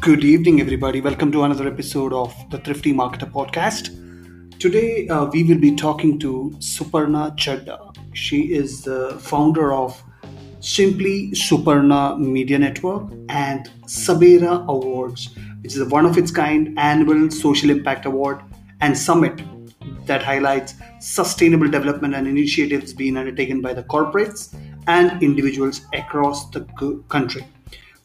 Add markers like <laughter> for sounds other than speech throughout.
Good evening, everybody. Welcome to another episode of the Thrifty Marketer podcast. Today, uh, we will be talking to Suparna Chadda. She is the founder of Simply Suparna Media Network and Sabera Awards, which is a one of its kind annual social impact award and summit that highlights sustainable development and initiatives being undertaken by the corporates and individuals across the country.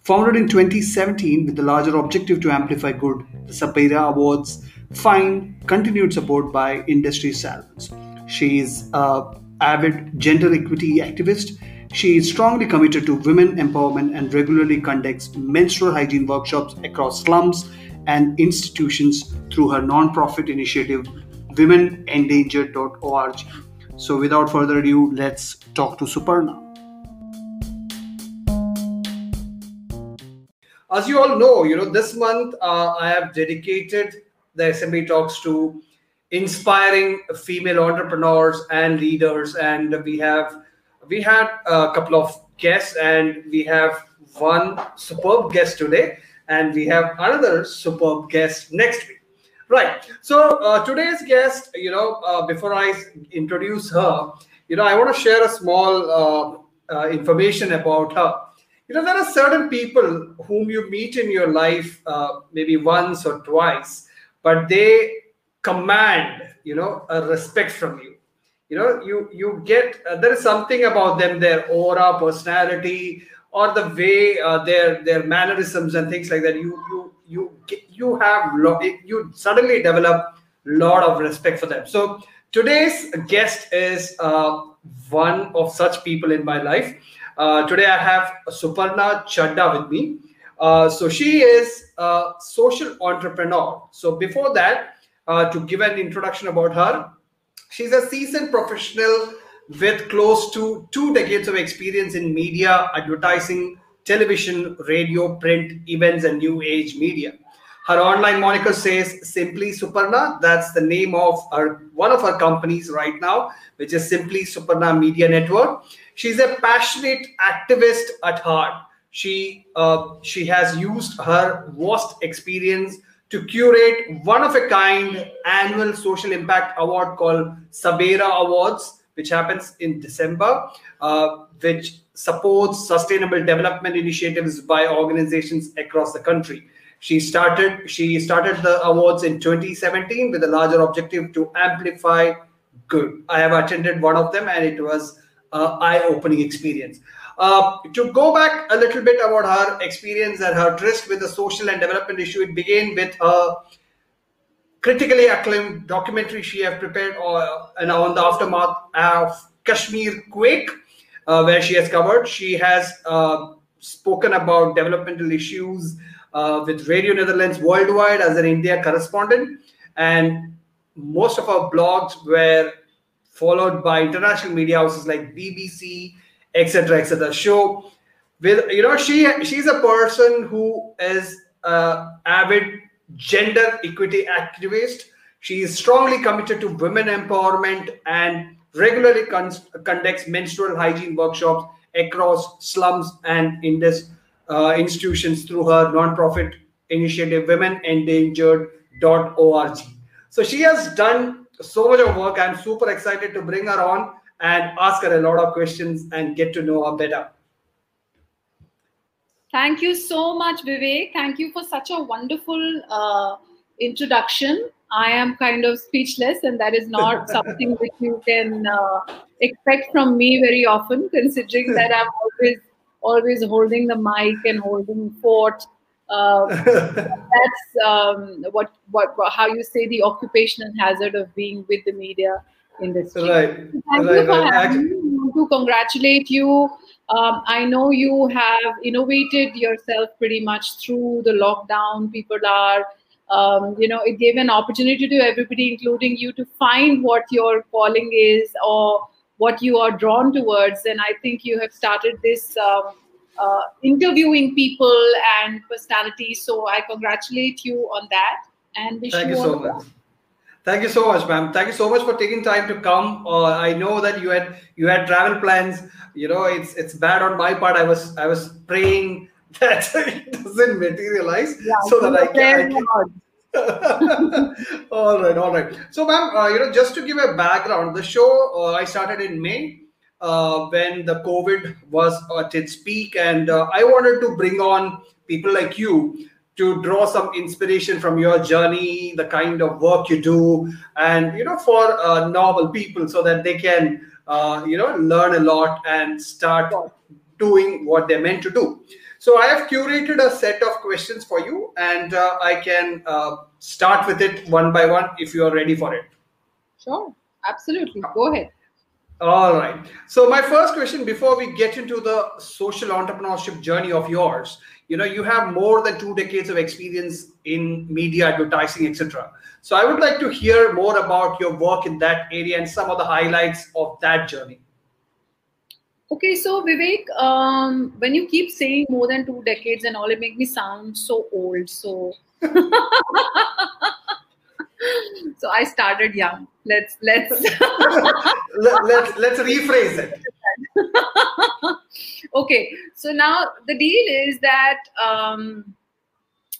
Founded in 2017 with the larger objective to amplify good, the Sabera Awards find continued support by industry salons. She is an avid gender equity activist. She is strongly committed to women empowerment and regularly conducts menstrual hygiene workshops across slums and institutions through her non-profit initiative womenendangered.org. So without further ado, let's talk to Suparna. as you all know, you know, this month uh, I have dedicated the SMB talks to inspiring female entrepreneurs and leaders, and we have we had a couple of guests, and we have one superb guest today, and we have another superb guest next week. Right. So uh, today's guest, you know, uh, before I introduce her, you know, I want to share a small uh, uh, information about her. You know there are certain people whom you meet in your life uh, maybe once or twice but they command you know a respect from you. You know you you get uh, there is something about them their aura personality or the way their their mannerisms and things like that. You you you have lo- you suddenly develop a lot of respect for them so today's guest is uh, one of such people in my life uh, today I have Suparna Chadda with me. Uh, so she is a social entrepreneur. So before that, uh, to give an introduction about her, she's a seasoned professional with close to two decades of experience in media, advertising, television, radio, print, events, and new age media. Her online moniker says Simply Suparna. That's the name of her one of her companies right now, which is Simply Suparna Media Network. She's a passionate activist at heart. She uh, she has used her vast experience to curate one of a kind annual social impact award called Sabera Awards, which happens in December, uh, which supports sustainable development initiatives by organizations across the country. She started she started the awards in 2017 with a larger objective to amplify good. I have attended one of them and it was uh, eye-opening experience. Uh, to go back a little bit about her experience and her tryst with the social and development issue, it began with a critically acclaimed documentary she have prepared uh, and on the aftermath of Kashmir quake, uh, where she has covered. She has uh, spoken about developmental issues uh, with Radio Netherlands worldwide as an India correspondent, and most of our blogs were followed by international media houses like BBC, etc., etc. Show with you know she she's a person who is a avid gender equity activist. She is strongly committed to women empowerment and regularly con- conducts menstrual hygiene workshops across slums and indus, uh, institutions through her non-profit initiative womenendangered.org. So she has done so much of work. I'm super excited to bring her on and ask her a lot of questions and get to know her better. Thank you so much, Vivek. Thank you for such a wonderful uh, introduction. I am kind of speechless, and that is not <laughs> something that you can uh, expect from me very often, considering that I'm always always holding the mic and holding fort uh, <laughs> that's um, what, what how you say the occupational hazard of being with the media industry. Right. Thank right, you for right. having me. I want to congratulate you. Um, I know you have innovated yourself pretty much through the lockdown. People are, um, you know, it gave an opportunity to everybody, including you, to find what your calling is or what you are drawn towards. And I think you have started this um, uh, interviewing people and personalities. So I congratulate you on that and wish Thank you, you so much. Thank you so much, ma'am. Thank you so much for taking time to come. Uh, I know that you had you had travel plans. You know, it's it's bad on my part. I was I was praying <laughs> that it doesn't materialize yeah, so that I can. I can... <laughs> all right, all right. So, ma'am, uh, you know, just to give a background, the show uh, I started in May uh, when the COVID was at its peak, and uh, I wanted to bring on people like you to draw some inspiration from your journey, the kind of work you do, and you know, for uh, normal people, so that they can uh, you know learn a lot and start doing what they're meant to do. So I have curated a set of questions for you, and uh, I can uh, start with it one by one if you are ready for it. Sure, absolutely. Go ahead. All right. So my first question before we get into the social entrepreneurship journey of yours, you know, you have more than two decades of experience in media advertising, etc. So I would like to hear more about your work in that area and some of the highlights of that journey. Okay, so Vivek, um, when you keep saying more than two decades and all, it makes me sound so old. So <laughs> so I started young. Let's let's <laughs> Let, let's let's rephrase it. <laughs> okay, so now the deal is that um,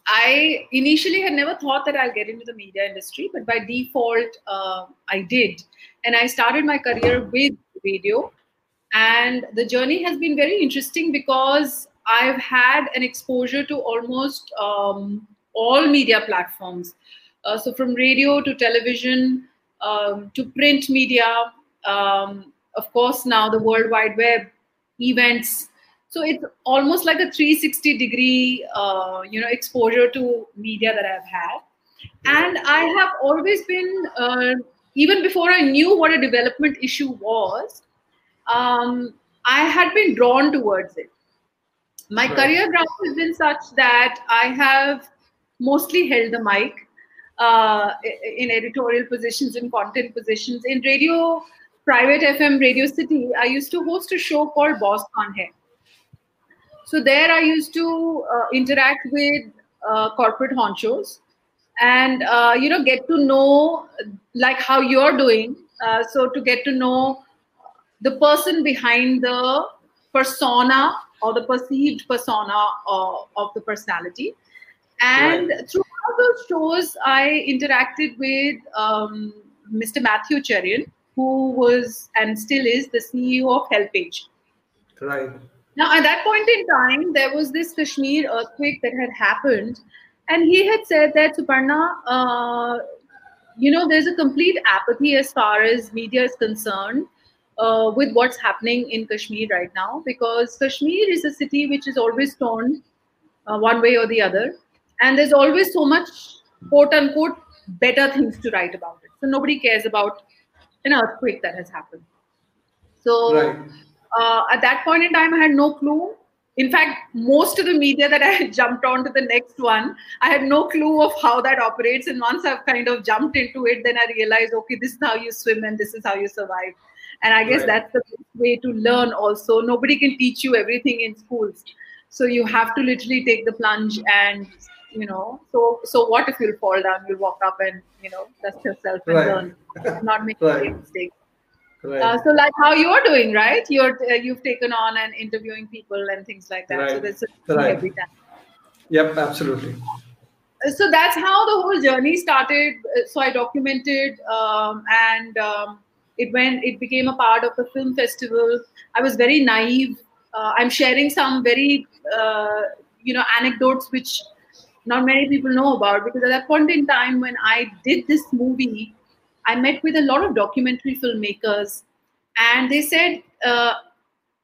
I initially had never thought that I'll get into the media industry, but by default uh, I did, and I started my career with radio, and the journey has been very interesting because I've had an exposure to almost um, all media platforms uh, so from radio to television um, to print media, um, of course now the World Wide Web, events. So it's almost like a 360 degree, uh, you know, exposure to media that I've had, and I have always been, uh, even before I knew what a development issue was, um, I had been drawn towards it. My right. career graph has been such that I have mostly held the mic uh, in editorial positions and content positions. In radio, private FM Radio City, I used to host a show called Boss Kaun Hai. So there I used to uh, interact with uh, corporate honchos and uh, you know get to know like how you're doing. Uh, so to get to know the person behind the persona or the perceived persona of, of the personality and right. throughout those shows, I interacted with um, Mr. Mathew Cherian, who was and still is the CEO of HelpAge. Right. Now, at that point in time, there was this Kashmir earthquake that had happened, and he had said that Suparna, uh, you know, there's a complete apathy as far as media is concerned. Uh, with what's happening in Kashmir right now, because Kashmir is a city which is always torn uh, one way or the other and there's always so much quote unquote better things to write about it. So nobody cares about an earthquake that has happened. So right. uh, at that point in time i had no clue. In fact most of the media that i had jumped on to the next one i had no clue of how that operates. And once i've kind of jumped into it then i realized okay this is how you swim and this is how you survive and i guess right. that's the way to learn also nobody can teach you everything in schools so you have to literally take the plunge and you know so so what if you'll fall down you'll walk up and you know dust yourself and right. learn <laughs> not make right. mistakes right. Uh, so like how you're doing right you're uh, you've taken on and interviewing people and things like that right. so there's right. every time yep absolutely uh, so that's how the whole journey started uh, so i documented um, and um, it went it became a part of the film festival i was very naive uh, i'm sharing some very uh, you know anecdotes which not many people know about because at that point in time when I did this movie, I met with a lot of documentary filmmakers, and they said, uh,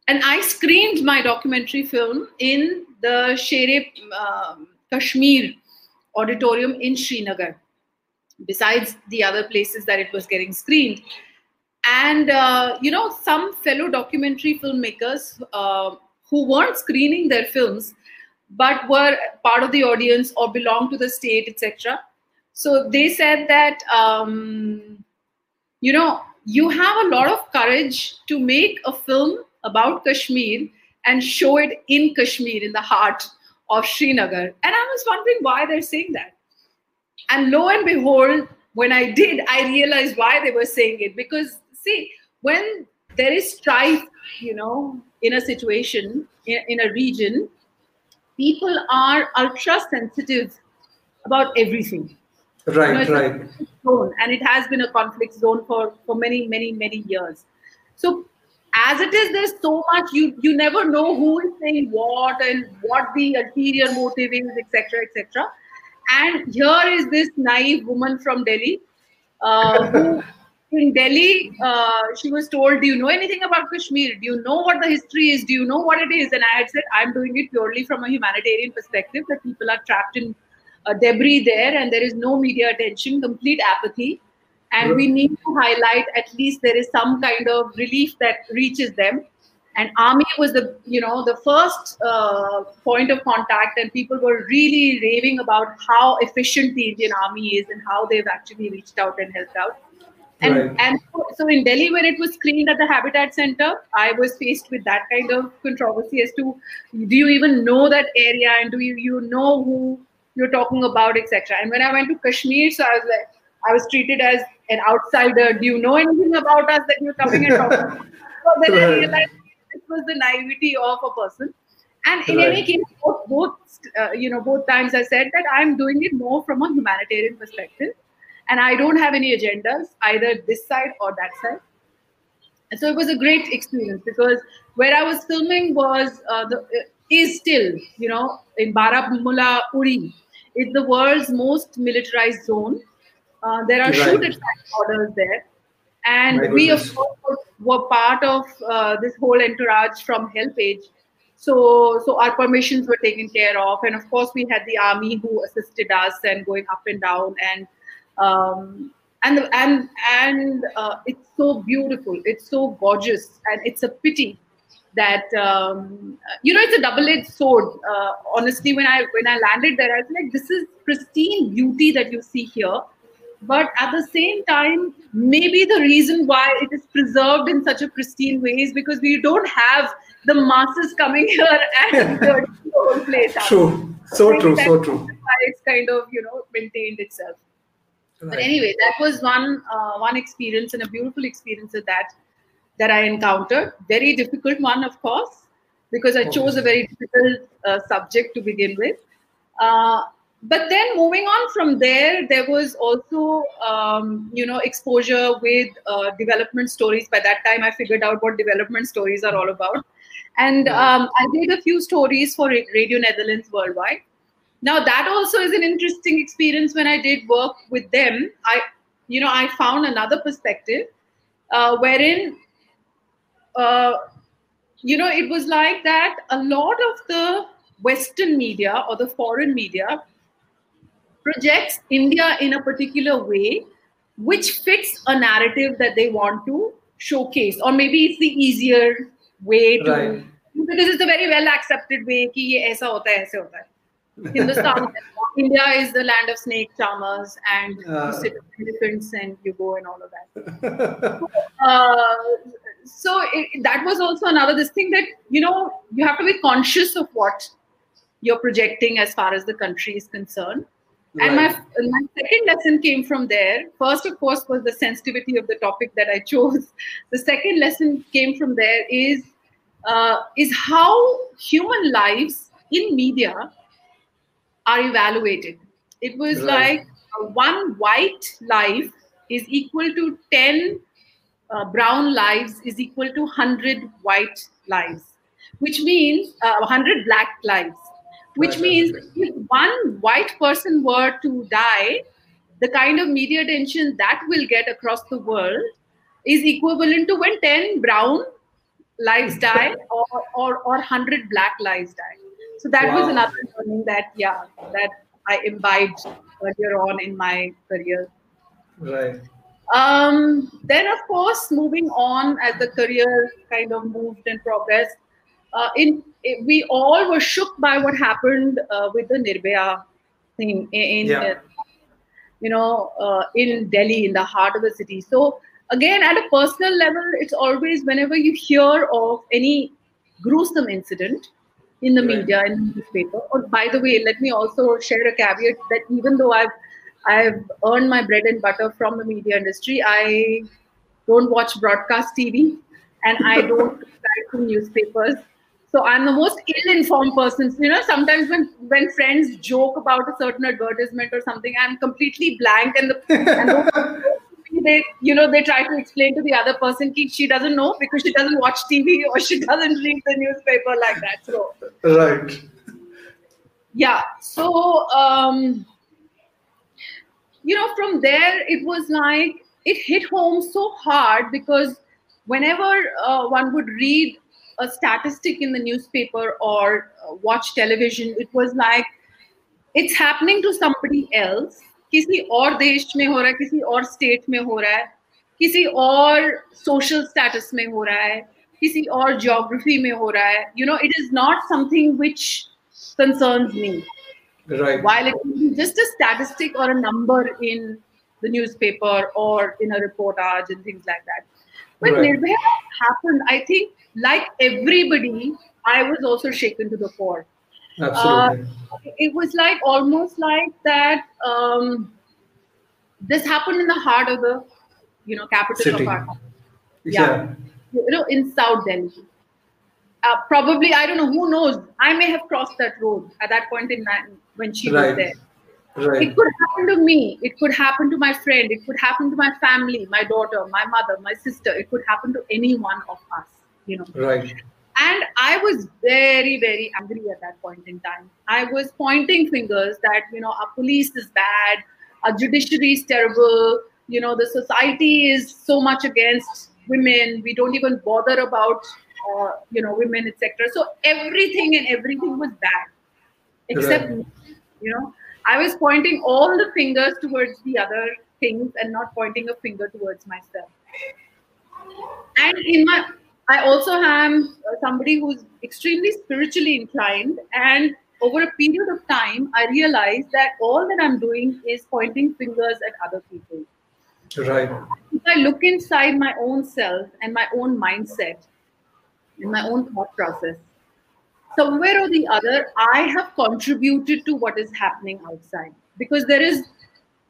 and I screened my documentary film in the Shere um, Kashmir auditorium in Srinagar, besides the other places that it was getting screened. And uh, you know, some fellow documentary filmmakers uh, who weren't screening their films but were part of the audience or belonged to the state, etc. So they said that, um, you know, you have a lot of courage to make a film about Kashmir and show it in Kashmir, in the heart of Srinagar. And I was wondering why they're saying that. And lo and behold, when I did, I realized why they were saying it. Because, see, when there is strife, you know, in a situation, in, in a region, people are ultra sensitive about everything. Right, you know, right. Zone, and it has been a conflict zone for, for many, many, many years. So as it is, there's so much you you never know who is saying what and what the ulterior motive is, etc., etc. And here is this naive woman from Delhi uh, who <laughs> in Delhi, uh, she was told, Do you know anything about Kashmir? Do you know what the history is? Do you know what it is? And I had said, I'm doing it purely from a humanitarian perspective that people are trapped in uh, debris there and there is no media attention, complete apathy. And we need to highlight at least there is some kind of relief that reaches them. And army was the you know the first uh, point of contact, and people were really raving about how efficient the Indian army is and how they've actually reached out and helped out. And, right. and so in Delhi, when it was screened at the Habitat Center, I was faced with that kind of controversy as to do you even know that area and do you, you know who you're talking about, etc. And when I went to Kashmir, so I was like, I was treated as an outsider. Do you know anything about us that you're coming and talking? <laughs> so then right. I realized it was the naivety of a person. And in right. any case, both, both uh, you know, both times I said that I'm doing it more from a humanitarian perspective and I don't have any agendas either this side or that side. And so it was a great experience because where I was filming was uh, the is still you know in Baramulla Uri is the world's most militarized zone. Uh, there are right. shoot at orders there, and My we goodness. of course were part of uh, this whole entourage from HelpAge. So, so our permissions were taken care of, and of course we had the army who assisted us and going up and down and um, and and and uh, it's so beautiful. It's so gorgeous. And it's a pity that um, you know it's a double-edged sword. Uh, honestly when i when i landed there i was like this is pristine beauty that you see here. But at the same time maybe the reason why it is preserved in such a pristine way is because we don't have the masses coming <laughs> here and the whole place. True. So true so true. it's kind of you know maintained itself Right. But anyway, that was one uh, one experience and a beautiful experience of that that I encountered. Very difficult one, of course, because I chose a very difficult uh, subject to begin with. Uh, but then moving on from there, there was also um, you know exposure with uh, development stories. By that time, I figured out what development stories are all about, and um, I did a few stories for Radio Netherlands Worldwide now that also is an interesting experience when i did work with them. I you know i found another perspective uh, wherein uh, you know it was like that a lot of the western media or the foreign media projects india in a particular way which fits a narrative that they want to showcase. Or maybe it's the easier way to right. because it's a very well accepted way ki ye aisa hota hai aise hota hai Hindustan, India is the land of snake charmers, and uh, you sit elephants and you go and all of that. <laughs> uh, so it, that was also another this thing that you know you have to be conscious of what you're projecting as far as the country is concerned. Right. And my my second lesson came from there. First, of course, was the sensitivity of the topic that I <laughs> chose. The second lesson came from there is uh, is how human lives in media are evaluated. It was right. like uh, one white life is equal to 10 uh, brown lives is equal to 100 white lives, which means uh, 100 black lives, which right, means if one white person were to die, the kind of media attention that will get across the world is equivalent to when 10 brown lives die <laughs> or, or, or 100 black lives die. So that wow. was another learning that, yeah, that I imbibed earlier on in my career. Right. Um, then, of course, moving on as the career kind of moved and progressed, uh, in it, we all were shook by what happened uh, with the Nirbhaya thing in, yeah. uh, you know, uh, in Delhi, in the heart of the city. So again, at a personal level, it's always whenever you hear of any gruesome incident, in the media in the newspaper. Or by the way, let me also share a caveat that even though I've I've earned my bread and butter from the media industry. I don't watch broadcast TV and I <laughs> don't write to newspapers. So I'm the most ill-informed person. You know, sometimes when when friends joke about a certain advertisement or something, I'm completely blank, and the and the, <laughs> they you know they try to explain to the other person that she doesn't know because she doesn't watch TV or she <laughs> doesn't read the newspaper like that. So right, yeah. So um, you know, from there it was like it hit home so hard because whenever uh, one would read a statistic in the newspaper or uh, watch television, it was like it's happening to somebody else. किसी और देश में हो रहा है किसी और state में हो रहा है किसी और सोशल स्टेटस में हो रहा है किसी और ज्योग्राफी में हो रहा है you know it is not something which concerns me right while it can be just a statistic or a number in the newspaper or in a reportage and things like that when Right. Nirbhaya happened, I think, like everybody, I was also shaken to the core. Absolutely It was like almost like that. Um, this happened in the heart of the, you know, capital City. of our country, yeah. you know, in South Delhi. Uh, probably, I don't know. Who knows? I may have crossed that road at that point in time when she was Right. there. right It could happen to me. It could happen to my friend. It could happen to my family, my daughter, my mother, my sister. It could happen to any one of us, you know. right And I was very, very angry at that point in time. I was pointing fingers that, you know, our police is bad, our judiciary is terrible, you know, the society is so much against women. We don't even bother about, uh, you know, women, etc. So everything and everything was bad, except, Right. you know, I was pointing all the fingers towards the other things and not pointing a finger towards myself. And in my, I also am uh, somebody who's extremely spiritually inclined. And over a period of time, I realized that all that I'm doing is pointing fingers at other people. right If I look inside my own self and my own mindset and my own thought process, somewhere or the other, I have contributed to what is happening outside because there is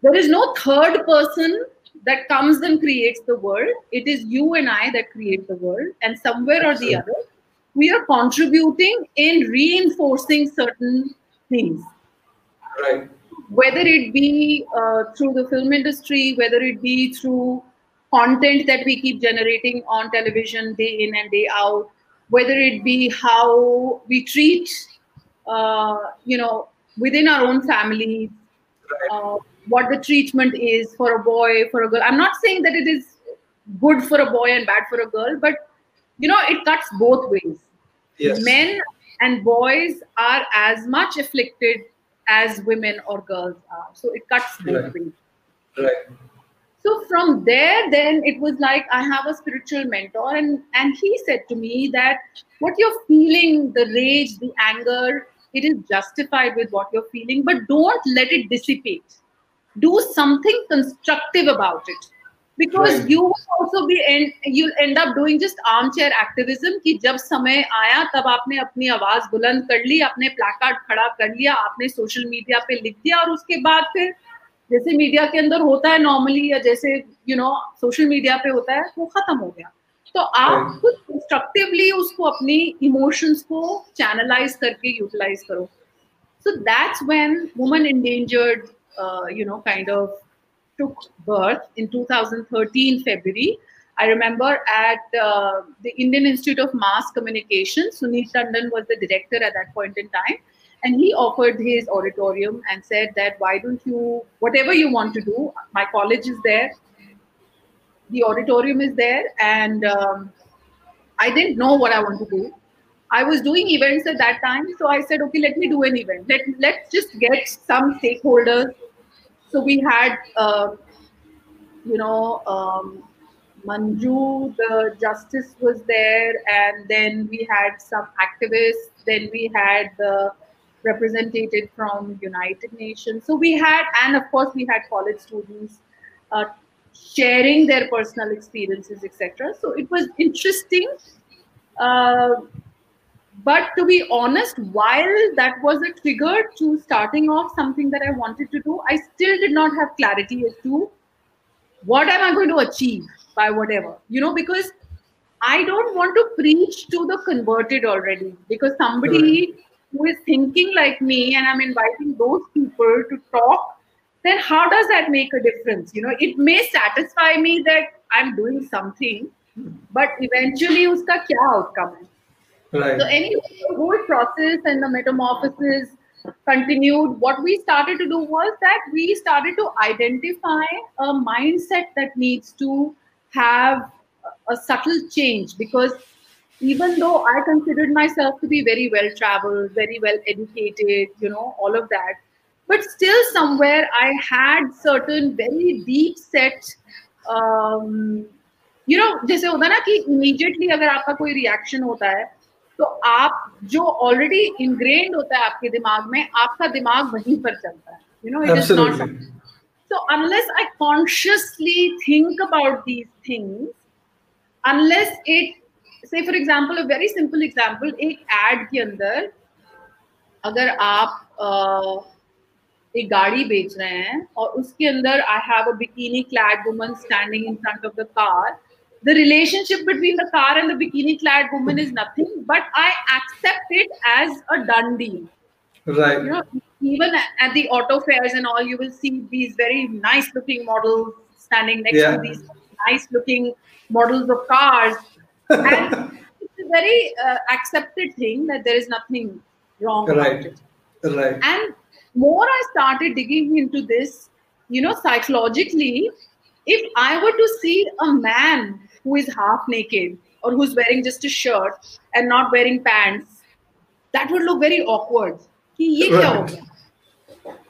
there is no third person that comes and creates the world. It is you and I that create the world, and somewhere or the other, we are contributing in reinforcing certain things. Right. Whether it be uh, through the film industry, whether it be through content that we keep generating on television day in and day out, whether it be how we treat, uh, you know, within our own families, right. uh, what the treatment is for a boy, for a girl. I'm not saying that it is good for a boy and bad for a girl, but you know, it cuts both ways yes men and boys are as much afflicted as women or girls are. So it cuts both Right. ways. right So from there, then it was like I have a spiritual mentor, and and he said to me that what you're feeling, the rage, the anger, it is justified with what you're feeling, but don't let it dissipate. Do something constructive about it. Because Right. you will also be end, you'll end up doing just armchair activism कि जब समय आया तब आपने अपनी आवाज़ बुलंद कर ली आपने प्लाकार्ड खड़ा कर लिया आपने सोशल मीडिया पे लिख दिया और उसके बाद फिर जैसे मीडिया के अंदर होता है नॉर्मली या जैसे यू नो सोशल मीडिया पे होता है वो खत्म हो गया तो आप खुद कंस्ट्रक्टिवली उसको अपनी इमोशंस को चैनलाइज करके यूटिलाइज करो so that's when woman endangered uh, you know kind of took birth in 2013 february i remember at uh, the indian institute of mass communication sunit tandon was the director at that point in time and he offered his auditorium and said that why don't you whatever you want to do my college is there the auditorium is there and um, i didn't know what i want to do I was doing events at that time, so I said, okay, let me do an event. Let let's just get some stakeholders. So we had, uh, you know, um, Manju, the justice was there, and then we had some activists. Then we had the representative from United Nations. So we had, and of course, we had college students uh, sharing their personal experiences, etc. So it was interesting. Uh, but to be honest while that was a trigger to starting off something that i wanted to do i still did not have clarity as to what am i going to achieve by whatever you know because i don't want to preach to the converted already because somebody Right. who is thinking like me and i'm inviting those people to talk then how does that make a difference? You know it may satisfy me that i'm doing something hmm. but eventually uska kya outcome hai Right. so anyway, the whole process and the metamorphosis continued. What we started to do was that we started to identify a mindset that needs to have a- a subtle change because even though I considered myself to be very well traveled, very well educated, you know, all of that, but still somewhere I had certain very deep set um, you know जैसे होता है ना कि immediately अगर आपका कोई reaction होता है तो आप जो ऑलरेडी इनग्रेन होता है आपके दिमाग में आपका दिमाग वहीं पर चलता है। You know it is not so unless i consciously think about these things unless it say for example a very simple एक एड के अंदर अगर आप अ, एक गाड़ी बेच रहे हैं और उसके अंदर I have a bikini clad woman standing in front of the car the relationship between the car and the bikini clad woman is nothing but i accept it as a done deal Right. you know even at the auto fairs and all you will see these very nice looking models standing next Yeah. to these nice looking models of cars <laughs> and it's a very uh, accepted thing that there is nothing wrong about Right. it Right. and more i started digging into this you know psychologically if I were to see a man who is half naked or who's wearing just a shirt and not wearing pants, that would look very awkward. Right.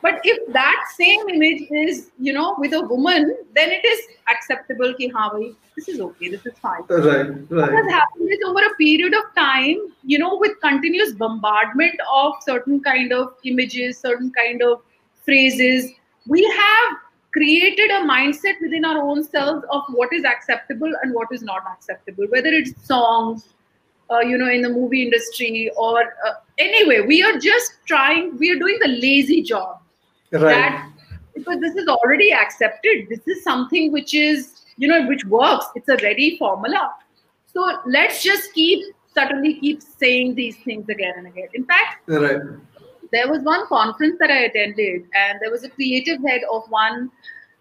But if that same image is, you know, with a woman, then it is acceptable. Ki, ha, bhai, this is okay. This is fine. Right, right. What has happened is over a period of time, you know, with continuous bombardment of certain kind of images, certain kind of phrases, we have created a mindset within our own selves of what is acceptable and what is not acceptable, whether it's songs, uh, you know, in the movie industry or uh, anyway, we are just trying, we are doing the lazy job Right. that because this is already accepted this is something which is you know which works it's a ready formula so let's just keep suddenly keep saying these things again and again in fact Right. There was one conference that i attended and there was a creative head of one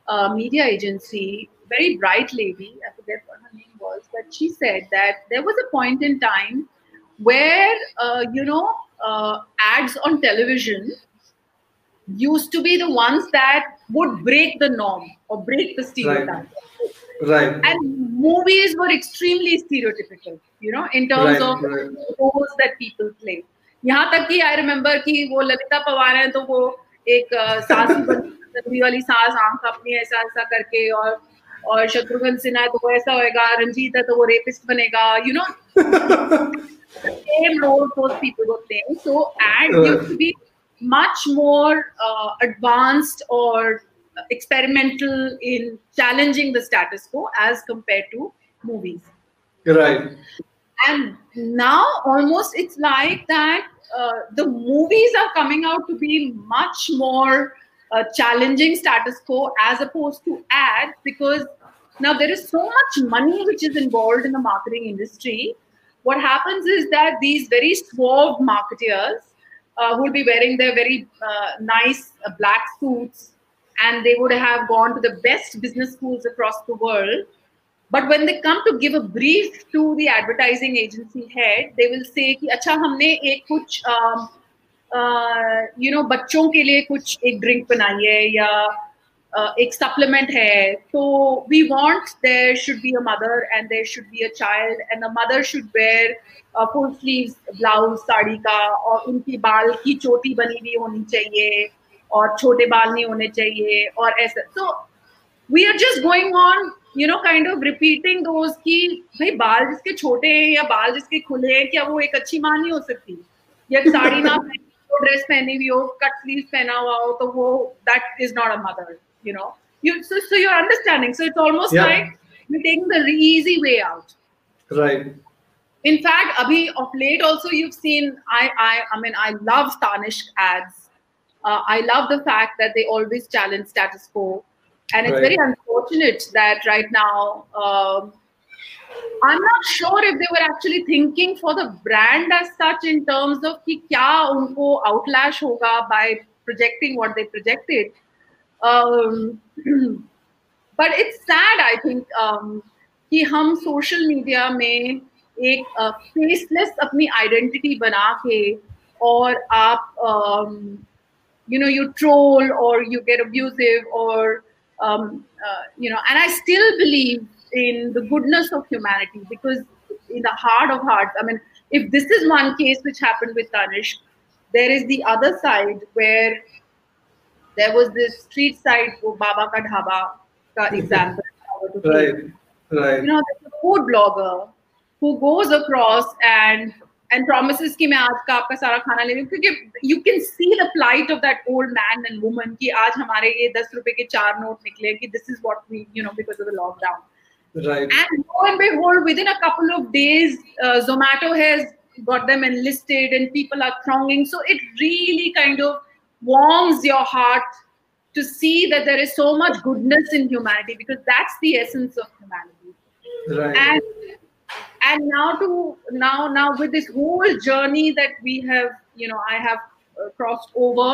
uh, media agency very bright lady i forget what her name was but she said that there was a point in time where uh, you know uh, ads on television used to be the ones that would break the norm or break the stereotype. Right. And movies were extremely stereotypical, you know, in terms Right, of right. roles that people play. यहाँ तक कि I remember कि वो ललिता पवार है तो वो एक सास बनी वाली सास आँख अपनी ऐसा ऐसा करके और और शत्रुघ्न सिन्हा है तो वो ऐसा होएगा रंजीत है तो वो रेपिस्ट बनेगा you know much more advanced और experimental in challenging the status quo as compare to movies right And now almost it's like that uh, the movies are coming out to be much more uh, challenging status quo as opposed to ads because now there is so much money which is involved in the marketing industry. What happens is that these very suave marketeers uh, would be wearing their very uh, nice uh, black suits and they would have gone to the best business schools across the world but when they come to give a brief to the advertising agency head they will say कि अच्छा हमने एक कुछ um, uh, you know बच्चों के लिए कुछ एक ड्रिंक बनाई है या uh, एक सप्लीमेंट है तो we want there should be a mother and there should be a child and the mother should wear full sleeve blouse sari का और उनकी बाल की चोटी बनी हुई होनी चाहिए और छोटे बाल नहीं होने चाहिए और ऐसा. तो We are just going on, you know, kind of repeating those कि भाई बाल जिसके छोटे हैं या बाल जिसके खुले हैं क्या वो एक अच्छी माँ नहीं हो you so, so you're understanding. So it's almost like you're taking the easy way out. Right. In fact abhi of late also you've seen i i i mean i love Tanishq ads. Uh, I love the fact that they always challenge status quo and it's Right. very unfortunate that right now. Um, I'm not sure if they were actually thinking for the brand as such in terms of कि क्या उनको outlash होगा by projecting what they projected. Um, <clears throat> but it's sad, I think, um, कि हम social media में एक uh, faceless अपनी identity बना के और आप um, you know you troll or you get abusive or um, uh, you know and i still believe in the goodness of humanity because in the heart of hearts i mean if this is one case which happened with Tanishq, there is the other side where there was this street side wo baba ka dhaba ka example <laughs> Right. Right. you know there's a food blogger who goes across and and promises कि मैं आज का आपका सारा खाना ले लूं क्योंकि you can see the plight of that old man and woman कि आज हमारे ये दस रुपए के चार नोट निकले कि this is what we you know because of the lockdown Right. and lo and behold within a couple of days uh, Zomato has got them enlisted and people are thronging so it really kind of warms your heart to see that there is so much goodness in humanity because that's the essence of humanity Right. and and now to now now with this whole journey that we have you know i have uh, crossed over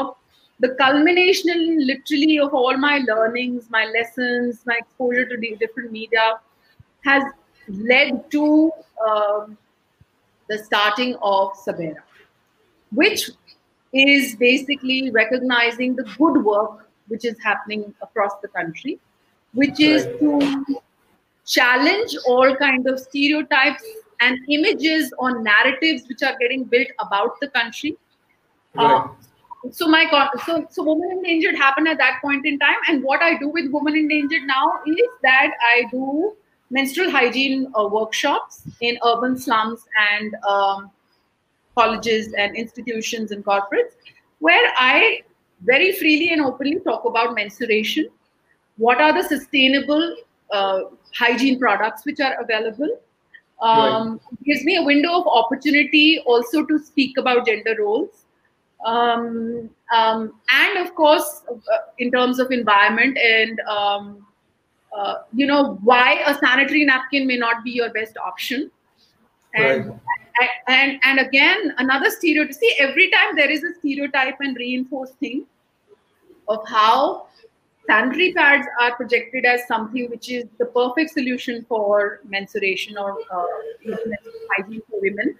the culmination literally of all my learnings my lessons my exposure to the different media has led to um, the starting of sabera which is basically recognizing the good work which is happening across the country which is to challenge all kind of stereotypes and images or narratives which are getting built about the country. Right. Uh, so my so so women endangered happened at that point in time, and what I do with women endangered now is that I do menstrual hygiene uh, workshops in urban slums and um, colleges and institutions and corporates, where I very freely and openly talk about menstruation. What are the sustainable uh, hygiene products which are available? Um, Gives me a window of opportunity also to speak about gender roles. Um, um, and of course, uh, in terms of environment and um, uh, you know why a sanitary napkin may not be your best option and Right. and and again another stereotype see every time there is a stereotype and reinforced thing of how sanitary pads are projected as something which is the perfect solution for menstruation or uh, hygiene for women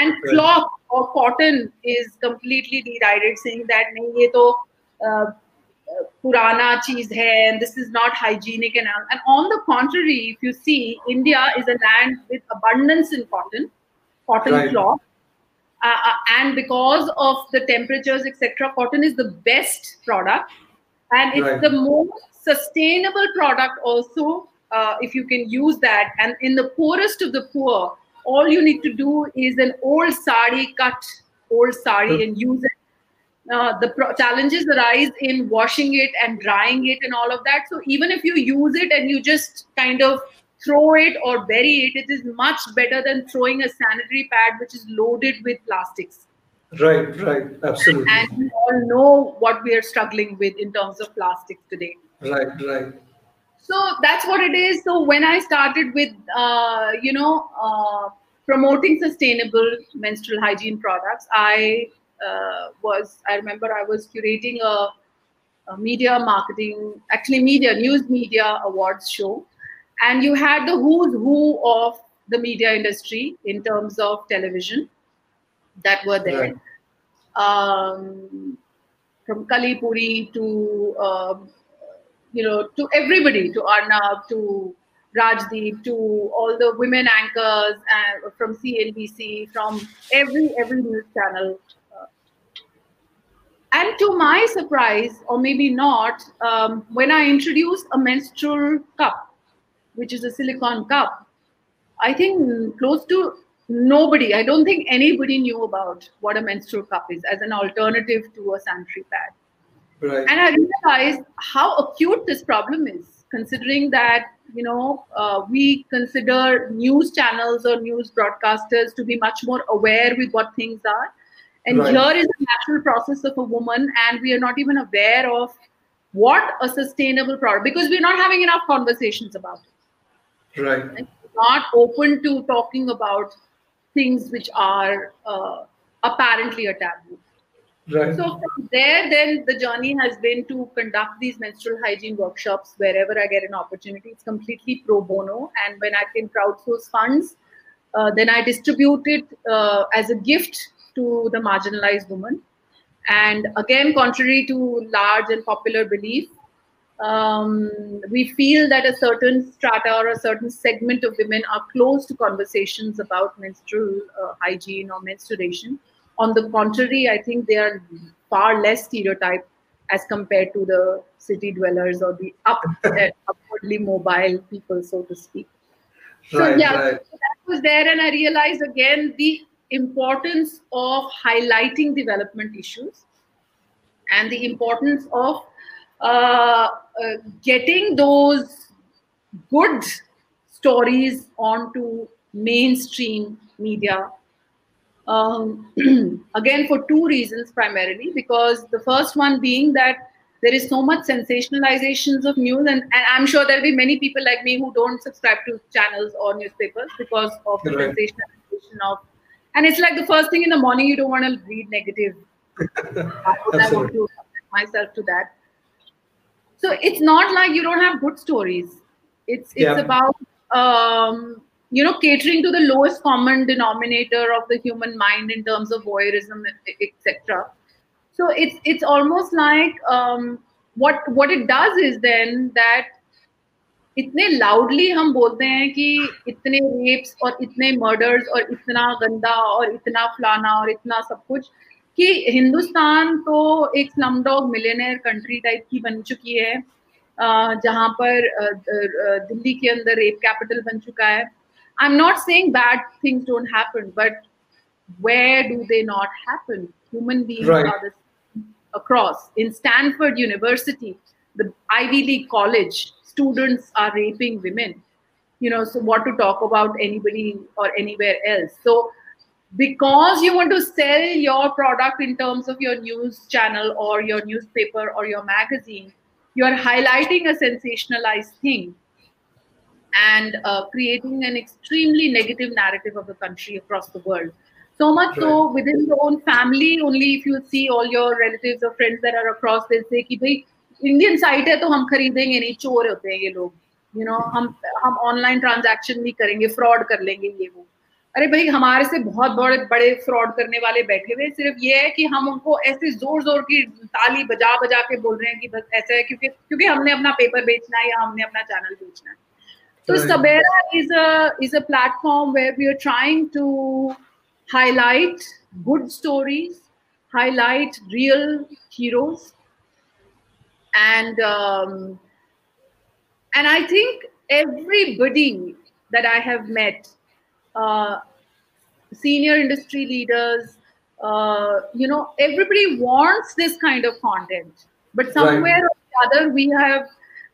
and Right. cloth or cotton is completely derided saying that nahi ye to uh, purana cheese hai and this is not hygienic and all. and on the contrary if you see india is a land with abundance in cotton cotton Right. cloth uh, uh, and because of the temperatures etc cotton is the best product and it's Right. the most sustainable product also uh, if you can use that. And in the poorest of the poor all you need to do is an old sari cut old sari and use it. Uh, the pro- challenges arise in washing it and drying it and all of that. So even if you use it and you just kind of throw it or bury it it is much better than throwing a sanitary pad which is loaded with plastics Right. Right. Absolutely. and we all know what we are struggling with in terms of plastics today Right. Right. so that's what it is so when i started with uh, you know uh, promoting sustainable menstrual hygiene products i uh, was i remember i was curating a, a media marketing actually media news media awards show and you had the who's who of the media industry in terms of television that were there Right. um, from Kalli Purie to um, you know to everybody, to Arnab, to Rajdeep, to all the women anchors and from CNBC, from every every news channel. Uh, and to my surprise, or maybe not, um, when I introduced a menstrual cup, which is a silicone cup, I think close to nobody, I don't think anybody knew about what a menstrual cup is as an alternative to a sanitary pad. Right. And I realized how acute this problem is, considering that you know, uh, we consider news channels or news broadcasters to be much more aware with what things are. And Right. here is the natural process of a woman, and we are not even aware of what a sustainable product because we're not having enough conversations about it. Right. And not open to talking about things which are uh, apparently a taboo. Right. So from there, then the journey has been to conduct these menstrual hygiene workshops wherever I get an opportunity. It's completely pro bono, and when I can crowdsource funds, uh, then I distribute it uh, as a gift to the marginalized woman. And again, contrary to large and popular belief, um, we feel that a certain strata or a certain segment of women are closed to conversations about menstrual uh, hygiene or menstruation. On the contrary, I think they are far less stereotyped as compared to the city dwellers or the up, <laughs> upwardly mobile people, so to speak. So Right, yeah, right. so that was there, and I realized again the importance of highlighting development issues and the importance of uh, uh, getting those good stories onto mainstream media. Um, <clears throat> again, for two reasons primarily, because the first one being that there is so much sensationalizations of news, and, and I'm sure there'll be many people like me who don't subscribe to channels or newspapers because of the Right. sensationalization of. And it's like the first thing in the morning, you don't want to read negative. Would <laughs> I want to myself to that? So it's not like you don't have good stories. It's it's Yeah. about um, you know catering to the lowest common denominator of the human mind in terms of voyeurism, etc. So it's it's almost like um, what what it does is then that इतने loudly हम बोलते हैं कि इतने wraps और इतने murders और इतना गंदा और इतना फलाना और इतना सब कुछ कि हिंदुस्तान तो एक slum dog millionaire country type की बन चुकी है अ, जहाँ पर अ, अ, दिल्ली के अंदर रेप कैपिटल बन चुका है I am not saying bad things don't happen but where do they not happen? Human beings Right. are the same across. In Stanford University, the Ivy League college, students are raping women. You know, so what to talk about anybody or anywhere else? So, because you want to sell your product in terms of your news channel or your newspaper or your magazine, you are highlighting a sensationalized thing and uh, creating an extremely negative narrative of the country across the world. So much so within your own family, only if you see all your relatives or friends that are across, they'll say कि भाई Indian site है तो हम खरीदेंगे नहीं चोर होते हैं ये लोग you know हम हम ऑनलाइन ट्रांजैक्शन नहीं करेंगे फ्रॉड कर लेंगे ये वो अरे भाई हमारे से बहुत बड़े बड़े फ्रॉड करने वाले बैठे हुए सिर्फ़ ये है कि हम उनको ऐसे ज़ोर ज़ोर की ताली बजा बजा के बोल रहे हैं कि बस ऐसा है क्योंकि क्योंकि हमने अपना पेपर बेचना है या हमने अपना चैनल बेचना है। तो Sabera is a is a platform where we are trying to highlight good stories highlight real heroes and and I think everybody that I have met uh, senior industry leaders, uh, you know, everybody wants this kind of content, but somewhere or the other we have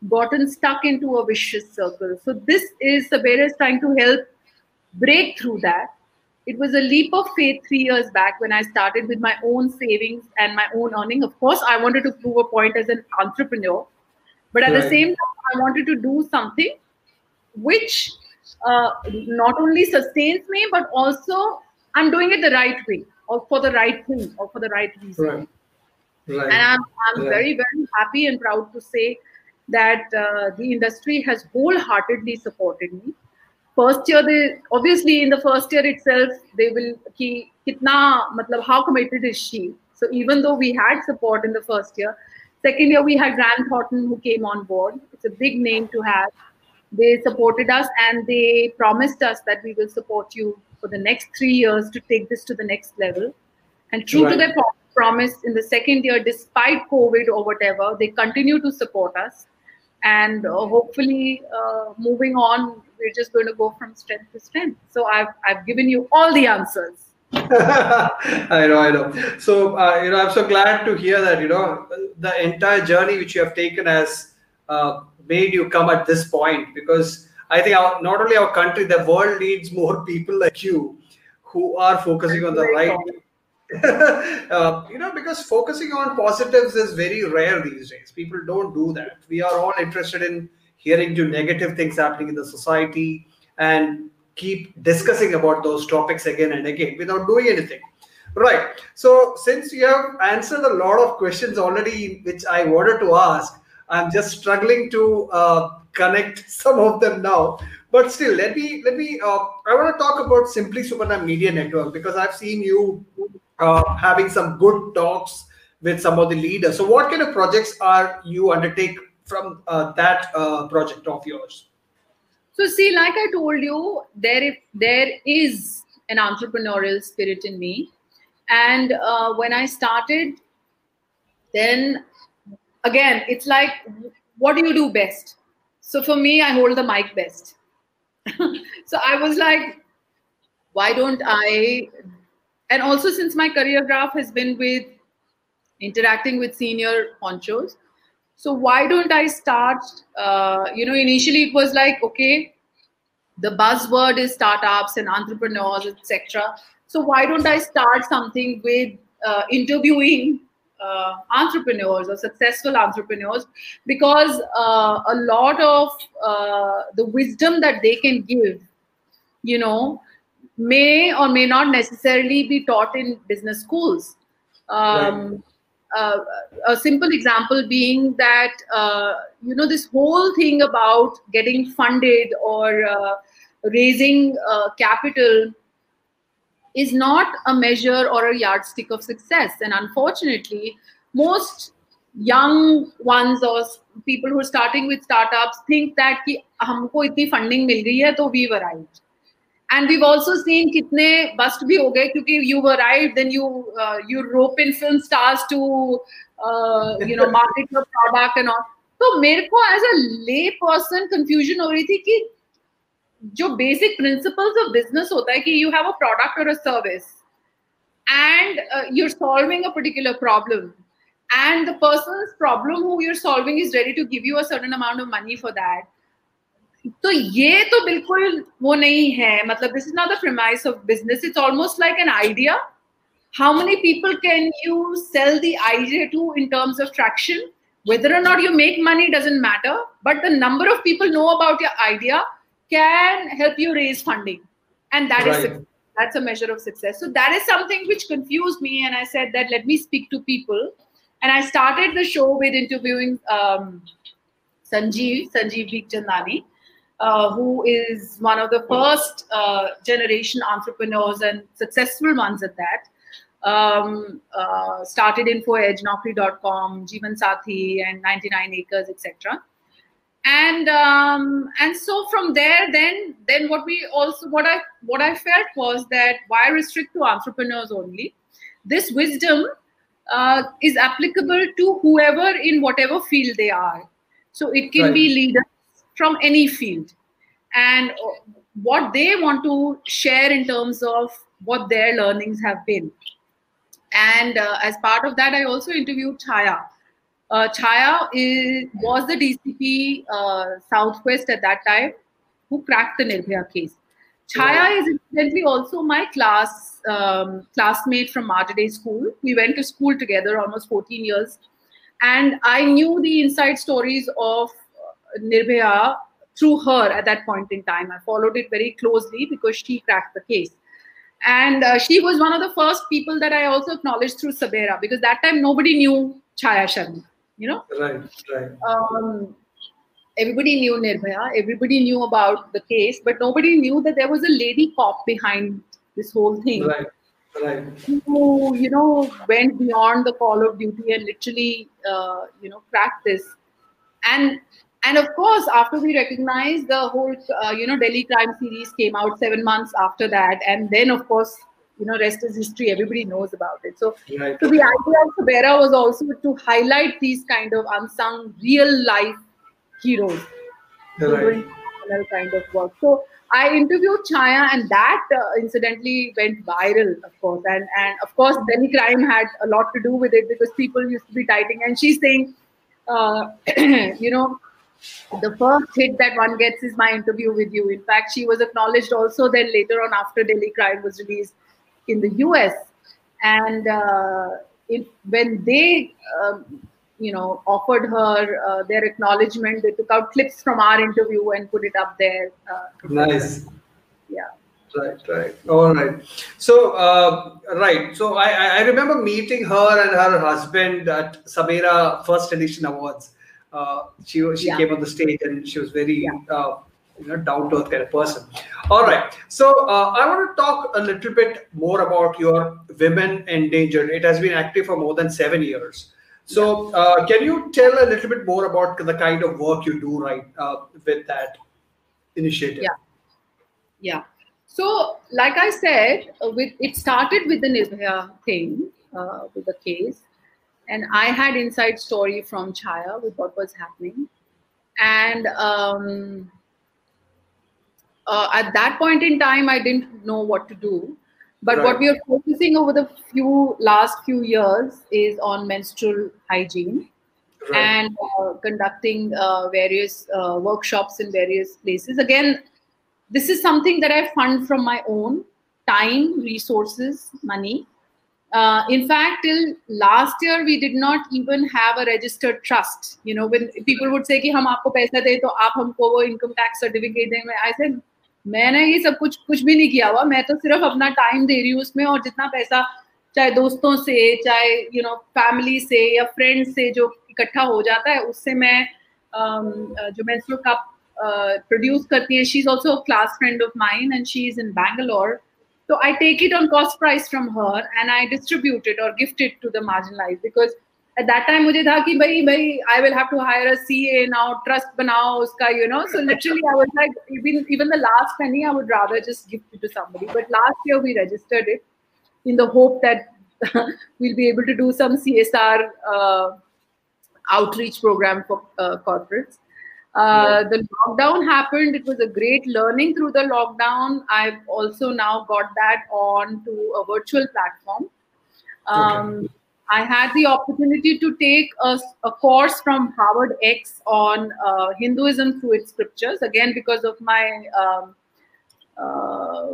gotten stuck into a vicious circle. So this is Sabera is trying to help break through that. It was a leap of faith three years back when I started with my own savings and my own earning. Of course, I wanted to prove a point as an entrepreneur, but at the same time, I wanted to do something which uh, not only sustains me, but also I'm doing it the right way or for the right thing or for the right reason Right. Right. and i'm, I'm Yeah. very very happy and proud to say that uh, the industry has wholeheartedly supported me first year they obviously in the first year itself they will ki kitna matlab how committed is she so even though we had support in the first year second year we had grant thornton who came on board it's a big name to have they supported us and they promised us that we will support you for the next three years to take this to the next level. And true to their pro- promise in the second year despite covid or whatever they continue to support us. And uh, hopefully uh, moving on we're just going to go from strength to strength. So i've i've given you all the answers. <laughs> I know, I know. So, uh, you know, I'm so glad to hear that, you know, the entire journey which you have taken has uh, made you come at this point? Because I think our, not only our country, the world needs more <laughs> people like you who are focusing on the right. <laughs> uh, you know, because focusing on positives is very rare these days. People don't do that. We are all interested in hearing to negative things happening in the society and keep discussing about those topics again and again without doing anything. Right. So, since you have answered a lot of questions already, which I wanted to ask, I'm just struggling to uh, connect <laughs> some of them now. But still, let me let me. Uh, I want to talk about Simply Suparna Media Network because I've seen you uh, having some good talks with some of the leaders. So, what kind of projects are you undertake from uh, that uh, project of yours? So, see, like I told you, there there is an entrepreneurial spirit in me, and uh, when I started, then again, it's like, what do you do best? So for me, I hold the mic best. <laughs> so I was like, why don't I? And also, since my career graph has been with interacting with senior honchos, so why don't I start? Uh, you know, initially it was like, okay, the buzzword is startups and entrepreneurs, etc. So why don't I start something with uh, interviewing uh, entrepreneurs or successful entrepreneurs because uh, a lot of uh, the wisdom that they can give you know may or may not necessarily be taught in business schools um, right. Uh, a simple example being that uh, you know this whole thing about getting funded or uh, raising capital is not a measure or a yardstick of success. And unfortunately, most young ones or people who are starting with startups think that कि हमको इतनी funding मिल गई है तो we've arrived. And we've also seen कितने bust भी हो गए क्योंकि you've arrived, then you uh, you rope in film stars to uh, you know market your product and all. तो मेरे को as a lay person confusion हो रही थी कि जो बेसिक प्रिंसिपल्स ऑफ बिजनेस होता है कि यू हैव अ प्रोडक्ट और a service and you're solving a particular problem and the person's problem who you're solving is ready to give you a certain amount of money for that तो ये तो बिल्कुल वो नहीं है मतलब this is not the premise of business it's almost like an idea how many people can you sell the idea to in terms of traction whether or not you make money doesn't matter but the number of people know about your idea can help you raise funding. And that right. is that's a measure of success. So that is something which confused me and i said that let me speak to people. And i started the show with interviewing um, sanjeev sanjeev Bikhchandani, uh, who is one of the first uh, generation entrepreneurs and successful ones at that. Um, uh, started InfoEdge, Naukri.com, Jeevan Sathi, and 99 Acres, etc and um, and so from there then then what we also what i what i felt was that why restrict to entrepreneurs only? This wisdom uh, is applicable to whoever in whatever field they are. So it can right. be leaders from any field. And what they want to share in terms of what their learnings have been. And uh, as part of that i also interviewed chaya uh, Chaya is, was the DCP uh, Southwest at that time who cracked the Nirbhaya case. Chaya is incidentally also my class um, classmate from Dei School. We went to school together almost 14 years, and I knew the inside stories of uh, Nirbhaya through her at that point in time. I followed it very closely because she cracked the case. And uh, she was one of the first people that I also acknowledged through Sabera because that time nobody knew Chaya Sharma you know? Right right. Um, everybody knew nirbhaya. Everybody knew about the case but nobody knew that there was a lady cop behind this whole thing. Right right. Who you know went beyond the call of duty and literally uh, you know cracked this. And and of course after we recognized the whole uh, you know delhi crime series came out seven months after that. And then of course you know, rest is history. Everybody knows about it. So, right. so the idea of Sabera was also to highlight these kind of unsung, real life heroes right. kind of work. So I interviewed Chaya, and that uh, incidentally went viral, of course. And and of course, Delhi crime had a lot to do with it because people used to be typing, and she's saying, uh, <clears throat> you know, the first hit that one gets is my interview with you. In fact, she was acknowledged also then later on after Delhi Crime was released in the US. And uh, it, when they, um, you know, offered her uh, their acknowledgement, they took out clips from our interview and put it up there. Uh, nice. Yeah. Right, right. All right. So, uh, right. So, I, I remember meeting her and her husband at Sabera First Edition Awards. Uh, she she yeah. came on the stage and she was very yeah. You know down to earth kind of person. All right. So, uh, I want to talk a little bit more about your Women Endangered. It has been active for more than seven years. So, uh, can you tell a little bit more about the kind of work you do right uh, with that initiative? Yeah. Yeah. So, like I said, uh, with it started with the Nirbhaya thing, uh, with the case, and I had inside story from Chaya with what was happening, and um, uh, at that point in time, I didn't know what to do. But right. what we are focusing over the few last few years is on menstrual hygiene right. and uh, conducting uh, various uh, workshops in various places. Again, this is something that I fund from my own time, resources, money. Uh, in fact, till last year, we did not even have a registered trust. You know, when people would say, "Ki hum aapko paisa de, to aap humko wo income tax certificate I said, मैंने ये सब कुछ कुछ भी नहीं किया हुआ। मैं तो सिर्फ़ अपना टाइम दे रही हूँ उसमें और जितना पैसा चाहे दोस्तों से चाहे यू नो फैमिली से या फ्रेंड से जो इकट्ठा हो जाता है उससे मैं um, जो मैं कप प्रोड्यूस करती है। She is also class friend of mine and she is in Bangalore So I take it on cost price from her and I distribute it or gift it to the marginalized because at that time मुझे था कि भाई भाई I will have to hire a CA now trust बनाओ उसका you know so literally I was like even even the last penny I would rather just give it to somebody but last year we registered it in the hope that <laughs> we'll be able to do some CSR uh, outreach program for uh, corporates uh, the lockdown happened. It was a great learning through the lockdown. I've also now got that on to a virtual platform. Um, okay. I had the opportunity to take a, a course from HarvardX on uh, Hinduism through its scriptures. Again, because of my um, uh,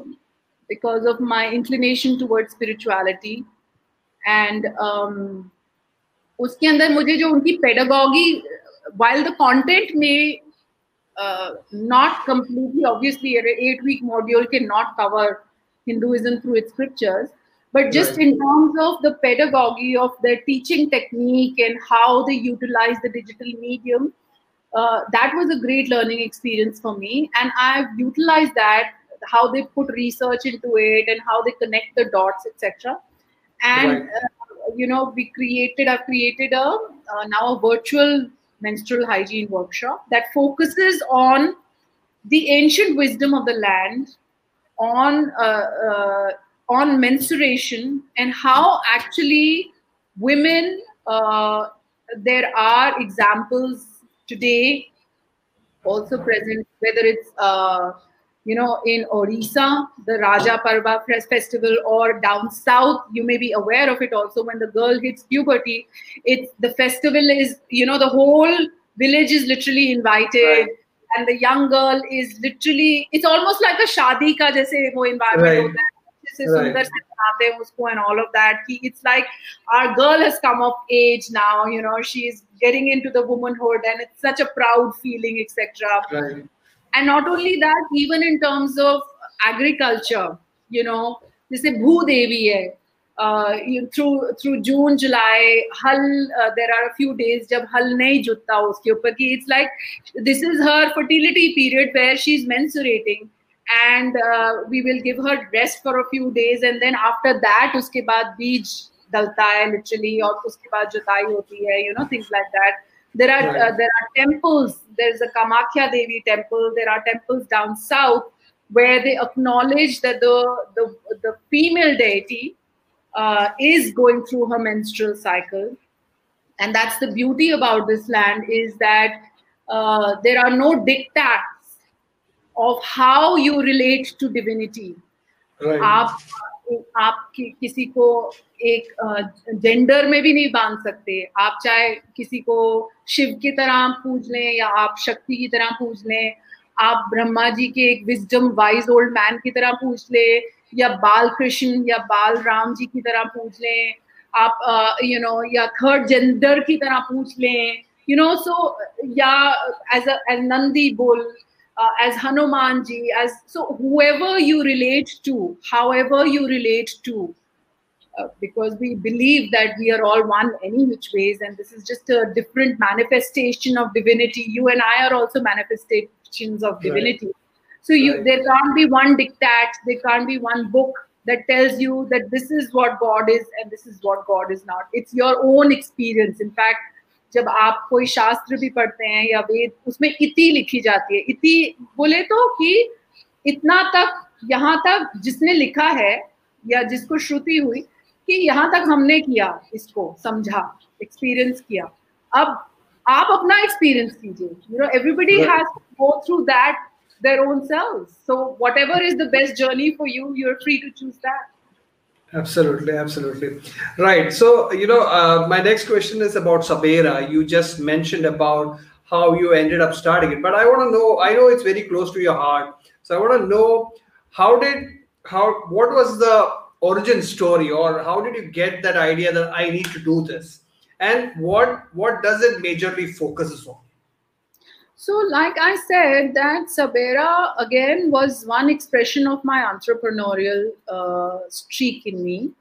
because of my inclination towards spirituality, and um, उसके अंदर मुझे जो उनकी pedagogy, while the content may uh, not completely obviously an eight week module cannot cover Hinduism through its scriptures but just right. in terms of the pedagogy of the teaching technique and how they utilize the digital medium, uh, that was a great learning experience for me. And I've utilized that, how they put research into it and how they connect the dots, etc. And, right. uh, you know, we created, I've created a uh, now a virtual menstrual hygiene workshop that focuses on the ancient wisdom of the land, on uh, uh, on menstruation, and how actually women. Uh, there are examples today also present, whether it's uh, you know, in Orissa, the Raja Parva festival, or down south, you may be aware of it also. When the girl hits puberty, it's the festival is, you know, the whole village is literally invited. Right. And the young girl is literally, it's almost like a shadi ka jaise wo environment. Right right. and all of that. It's like our girl has come of age now, you know, she's getting into the womanhood and it's such a proud feeling, etc. Right and not only that even in terms of agriculture you know जैसे भू देवी है uh, through through June July hal uh, there are a few days jab hal nahi jutta uske upar ki it's like this is her fertility period where she's menstruating and uh, we will give her rest for a few days and then after that uske baad beej dalta hai literally aur uske baad jutai hoti hai you know things like that there are right. uh, there are temples. There's a Kamakhya Devi temple. There are temples down south where they acknowledge that the the, the female deity uh, is going through her menstrual cycle, and that's the beauty about this land is that uh, there are no diktats of how you relate to divinity. Right. आप आप कि, किसी को एक gender में भी नहीं बाँध सकते आप चाहे किसी को शिव की तरह पूज लें या आप शक्ति की तरह पूज लें आप ब्रह्मा जी के एक विजडम वाइज ओल्ड मैन की तरह पूछ ले या बाल कृष्ण या बाल राम जी की तरह पूछ लें आप यू नो या थर्ड जेंडर की तरह पूछ लें यू नो सो या एज एज नंदी बोल uh, as Hanuman ji, as so whoever you relate to, however you relate to, uh, because we believe that we are all one any which ways, and this is just a different manifestation of divinity. You and I are also manifestations of divinity. Right. So you, right. there can't be one diktat, there can't be one book that tells you that this is what God is and this is what God is not. It's your own experience. In fact, जब आप कोई शास्त्र भी पढ़ते हैं या वेद उसमें इति लिखी जाती है। इति बोले तो कि इतना तक यहाँ तक जिसने लिखा है या जिसको श्रुति हुई कि यहाँ तक हमने किया इसको समझा एक्सपीरियंस किया। अब आप अपना एक्सपीरियंस कीजिए। You know everybody has go through that their own selves. So whatever is the best journey for you you're free to choose that. Absolutely, absolutely. Right. So, you know, uh, my next question is about Sabera. You just mentioned about how you ended up starting it, but I want to know, I know it's very close to your heart. So I want to know how did, how, what was the origin story or how did you get that idea that I need to do this? And what, what does it majorly focuses on? So, like I said, that Sabera again was one expression of my entrepreneurial uh, streak in me.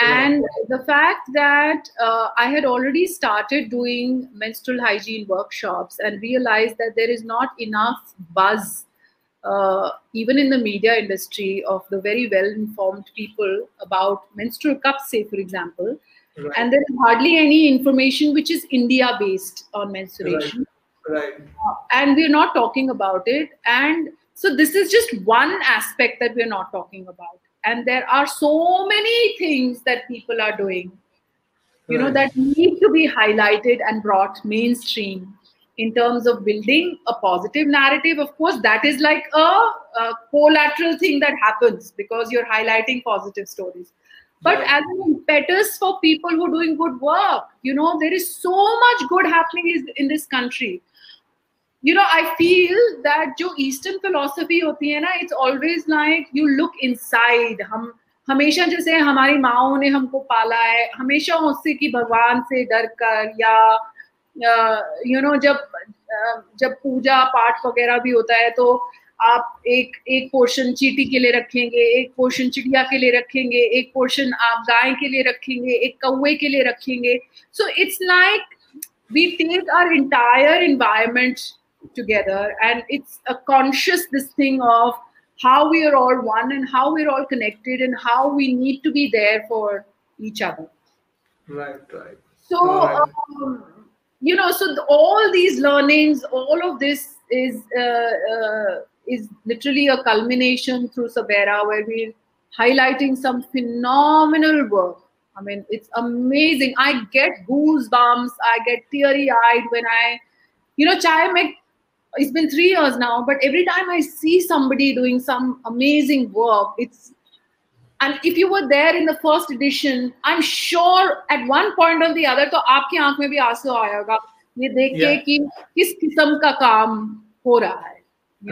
And yeah. the fact that uh, I had already started doing menstrual hygiene workshops and realized that there is not enough buzz, uh, even in the media industry, of the very well informed people about menstrual cups, say, for example. Right. And there is hardly any information which is India based on menstruation. Right right. And we're not talking about it. And so this is just one aspect that we're not talking about. And there are so many things that people are doing you right. know that need to be highlighted and brought mainstream in terms of building a positive narrative. Of course that is like a, a collateral thing that happens because you're highlighting positive stories. But as an impetus for people who are doing good work you know there is so much good happening in this country you know I feel that जो eastern philosophy होती है ना it's always like you look inside हम हमेशा जैसे हमारी माओ ने हमको पाला है, हमेशा उससे कि भगवान से डर कर या यू नो जब जब पूजा पाठ वगैरह भी होता है तो आप एक एक पोर्शन चीटी के लिए रखेंगे, एक पोर्शन चिड़िया के लिए रखेंगे, एक पोर्शन आप गाय के लिए रखेंगे, एक कौए के लिए रखेंगे. So it's like we take our entire environment together. And it's a conscious this thing of how we are all one and how we're all connected and how we need to be there for each other. Right right. So right. Um, you know so the, all these learnings all of this is uh, uh, is literally a culmination through sabera where we're highlighting some phenomenal work. I mean it's amazing. I get goosebumps. I get teary eyed when i you know chai make it's been three years now but every time i see somebody doing some amazing work it's and if you were there in the first edition i'm sure at one point or the other तो आपकी आंख में भी आंसू आएगा ये देख के कि किस किस्म का काम हो रहा है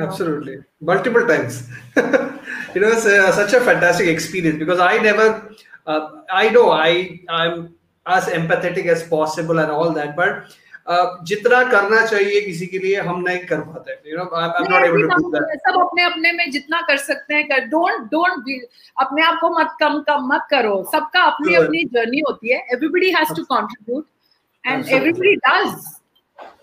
absolutely multiple times you <laughs> know it's uh, such a fantastic experience because i never uh, i know i i'm as empathetic as possible and all that but जितना करना चाहिए किसी के लिए हम नहीं कर पाते you know I am not able to do that सब अपने अपने में जितना कर सकते हैं कर डोंट डोंट अपने आप को मत कम कम मत करो सबका अपनी अपनी जर्नी होती है everybody has to contribute and everybody does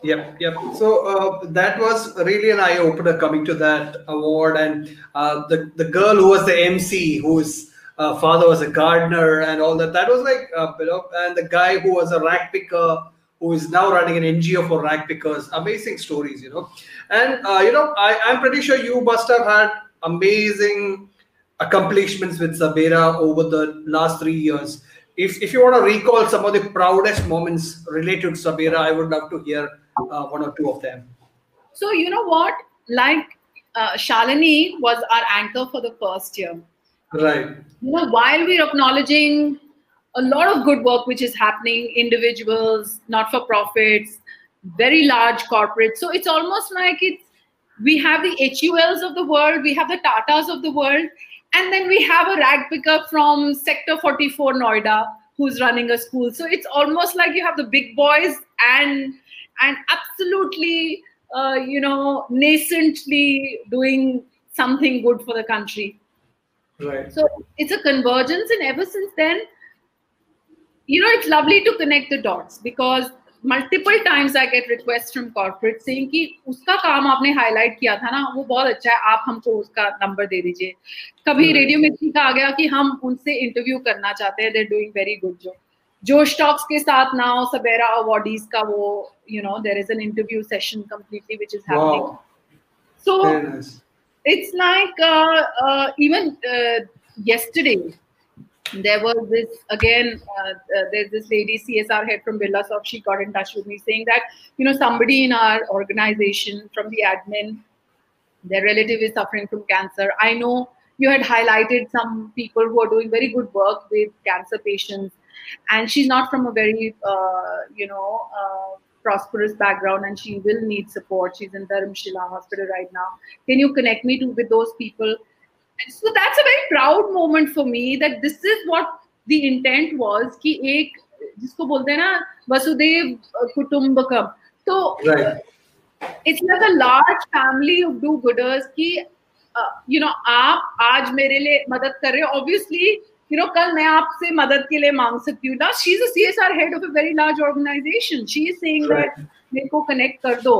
Yep, yep. So uh, that was really an eye opener coming to that award, and uh, the the girl who was the MC, whose uh, father was a gardener, and all that. That was like, uh, you know, and the guy who was a rack picker who is now running an NGO for rag pickers. Amazing stories, you know. And, uh, you know, I, I'm pretty sure you must have had amazing accomplishments with Sabera over the last three years. If, if you want to recall some of the proudest moments related to Sabera, I would love to hear uh, one or two of them. So, you know what? Like uh, Shalini was our anchor for the first year. Right. You know, while we're acknowledging a lot of good work which is happening, individuals, not for profits, very large corporates. So it's almost like it's we have the HULs of the world, we have the Tatas of the world, and then we have a rag picker from Sector 44 Noida who's running a school. So it's almost like you have the big boys and and absolutely uh, you know nascently doing something good for the country. Right. So it's a convergence, and ever since then, you know, it's lovely to connect the dots because multiple times I get request from corporate से कि उसका काम आपने highlight किया था ना वो बहुत अच्छा है आप हमको उसका नंबर दे दीजिए। कभी hmm. रेडियो में ठीक आ गया कि हम उनसे इंटरव्यू करना चाहते हैं देर डूइंग वेरी गुड जो जो स्टॉक्स के साथ नाउ सबेरा अवॉर्डीज का वो you know there is an interview session completely which is happening so it's like even yesterday there was this again uh, uh, there's this lady csr head from birlasoft she got in touch with me saying that you know somebody in our organization from the admin their relative is suffering from cancer. I know you had highlighted some people who are doing very good work with cancer patients and she's not from a very uh, you know uh, prosperous background and she will need support. She's in dharamshila hospital right now. Can you connect me to with those people so that's a very proud moment for me that this is what the intent was कि एक जिसको बोलते हैं ना वसुदेव कुटुंबकम तो Right. it's like a large family of do gooders कि uh, you know आप आज मेरे लिए मदद कर रहे हो obviously you know कल मैं आपसे मदद के लिए मांग सकती हूँ ना she's a CSR head of a very large organization she is saying Right. that मेरे को connect कर दो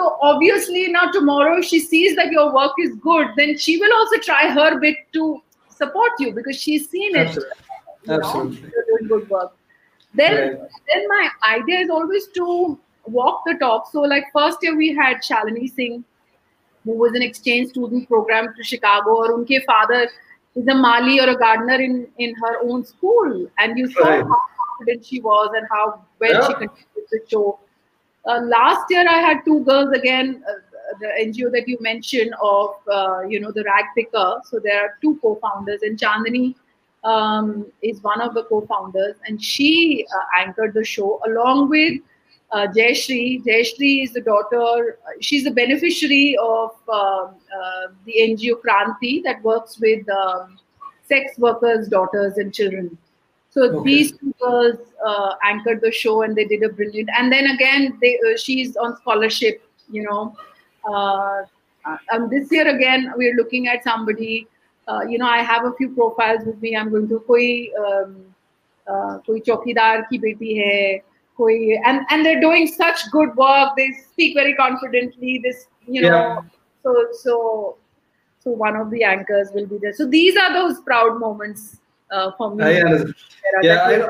so obviously now tomorrow she sees that your work is good then she will also try her bit to support you because she's seen it Absolutely. know, Absolutely. you're doing good work. Then, Right. then my idea is always to walk the talk. So, like first year we had Shalini Singh, who was an exchange student program to Chicago, or unke father is a Mali or a gardener in in her own school, and you saw Right. how confident she was and how well Yeah. she contributed to the show. Uh, last year I had two girls again. Uh, the NGO that you mentioned of uh, you know the rag picker. So there are two co-founders, and Chandani um, is one of the co-founders, and she uh, anchored the show along with uh. Jayashri is the daughter. uh, She's a beneficiary of um, uh, the NGO Kranti that works with um, sex workers' daughters and children. So Okay. these two girls uh, anchored the show, and they did a brilliant. And then again, they uh, she's on scholarship. You know, uh, um, this year again we're looking at somebody. Uh, you know, I have a few profiles with me. I'm going to koi um, uh, koi chokidar ki beti hai, koi and and they're doing such good work. They speak very confidently. This you know, Yeah. so so so one of the anchors will be there. So these are those proud moments uh, for me. I understand. Yeah, I.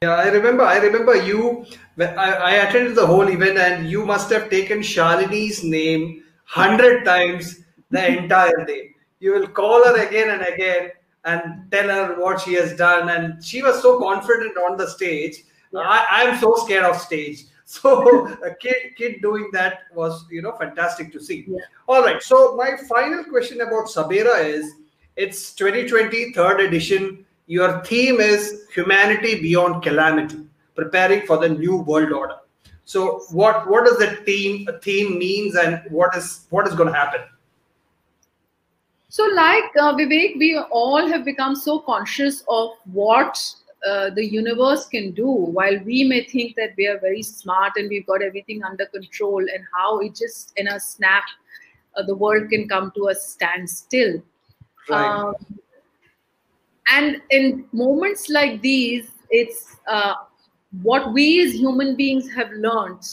Yeah, I remember. I remember you. I, I attended the whole event, and you must have taken Shalini's name hundred times the <laughs> entire day. You will call her again and again and tell her what she has done, and she was so confident on the stage. I, I'm so scared of stage. <laughs> So a kid, kid doing that was, you know, fantastic to see. Yeah. All right. So my final question about Sabera is, it's 2020 third edition. Your theme is humanity beyond calamity, preparing for the new world order. So what what does the theme theme means, and what is what is going to happen? So, like uh, Vivek, we all have become so conscious of what uh, the universe can do, while we may think that we are very smart and we've got everything under control, and how it just in a snap, uh, the world can come to a standstill. Right. Um, and in moments like these, it's uh, what we as human beings have learned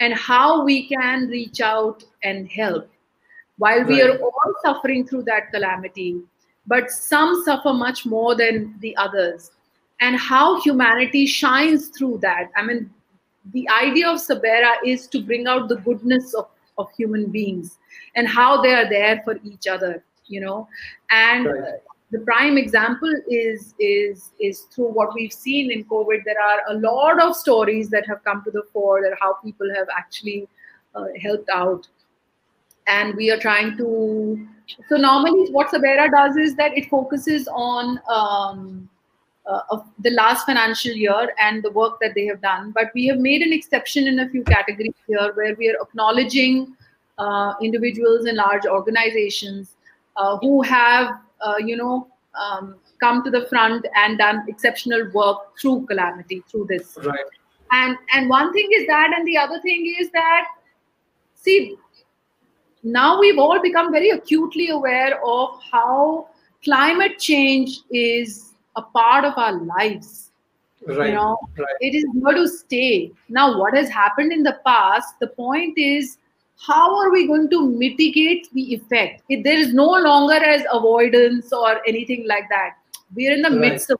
and how we can reach out and help. While we are all suffering through that calamity, but some suffer much more than the others, and how humanity shines through that. I mean, the idea of Sabera is to bring out the goodness of, of human beings and how they are there for each other, you know. And Right. the prime example is is is through what we've seen in COVID. There are a lot of stories that have come to the fore that how people have actually uh, helped out. and we are trying to. So normally, what Sabera does is that it focuses on um, uh, of the last financial year and the work that they have done. But we have made an exception in a few categories here, where we are acknowledging uh, individuals and large organizations who have, uh, you know, um, come to the front and done exceptional work through calamity, through this. Right. And and one thing is that, and the other thing is that, see, now we've all become very acutely aware of how climate change is a part of our lives. Right. You know, right. it is here to stay. Now, what has happened in the past? The point is, how are we going to mitigate the effect? If there is no longer as avoidance or anything like that. We're in the Right. midst of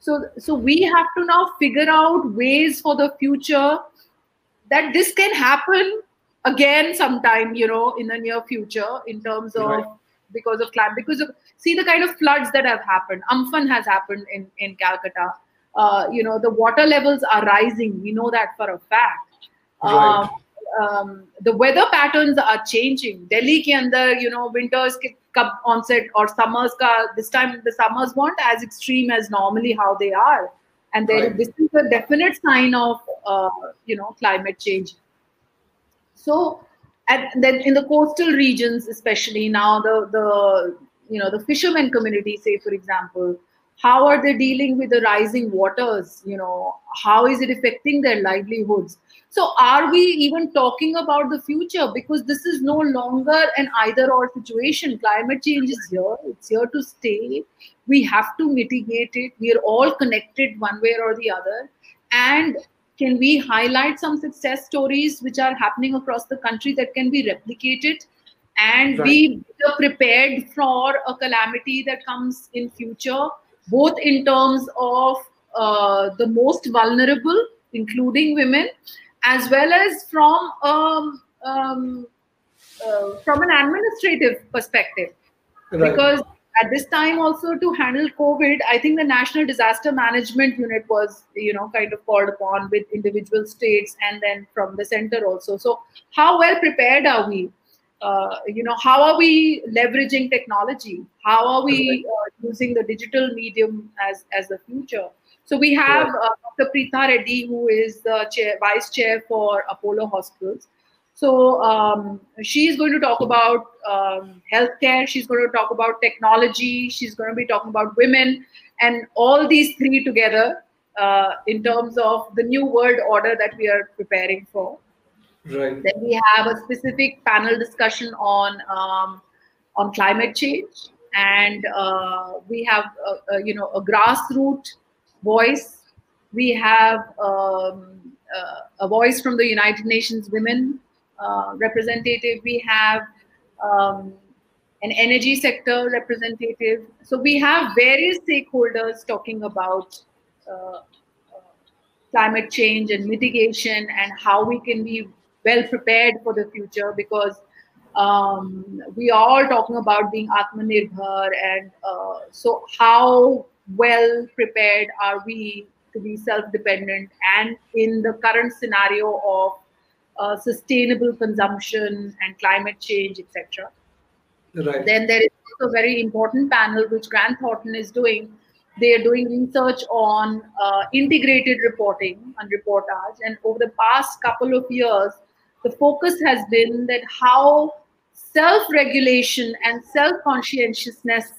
so so we have to now figure out ways for the future that this can happen again sometime you know in the near future in terms of Right. because of climate because of see the kind of floods that have happened amphan has happened in in calcutta uh, you know the water levels are rising we know that for a fact Right. um, um, the weather patterns are changing. Delhi ke andar you know winters ke kab onset or summers ka this time the summers weren't as extreme as normally how they are. And there Right. this is a definite sign of uh, you know climate change. So and then in the coastal regions especially now the the you know the fishermen community say for example how are they dealing with the rising waters you know? How is it affecting their livelihoods? So are we even talking about the future? Because this is no longer an either or situation. Climate change is here. It's here to stay. We have to mitigate it. We are all connected one way or the other. And can we highlight some success stories which are happening across the country that can be replicated? And be prepared for a calamity that comes in future both in terms of uh, the most vulnerable including women as well as from um, um, uh, from an administrative perspective Right. because at this time also to handle covid i think the national disaster management unit was you know kind of called upon with individual states and then from the center also so how well prepared are we uh, you know how are we leveraging technology how are we uh, using the digital medium as as the future so we have uh, dr preetha reddy who is the chair, vice chair for apollo hospitals so um, she's going to talk about um, healthcare. She's going to talk about technology. She's going to be talking about women, and all these three together uh, in terms of the new world order that we are preparing for. Right. Then we have a specific panel discussion on um, on climate change, and uh, we have a, a, you know a grassroots voice. We have um, uh, a voice from the United Nations Women uh, representative. We have um, an energy sector representative. So we have various stakeholders talking about uh, uh, climate change and mitigation and how we can be well prepared for the future because um, we are all talking about being atmanirbhar and uh, so how well prepared are we to be self-dependent and in the current scenario of uh, sustainable consumption and climate change etc Right. then there is a very important panel which grant thornton is doing. They are doing research on uh, integrated reporting and reportage. And over the past couple of years the focus has been that how self-regulation and self-conscientiousness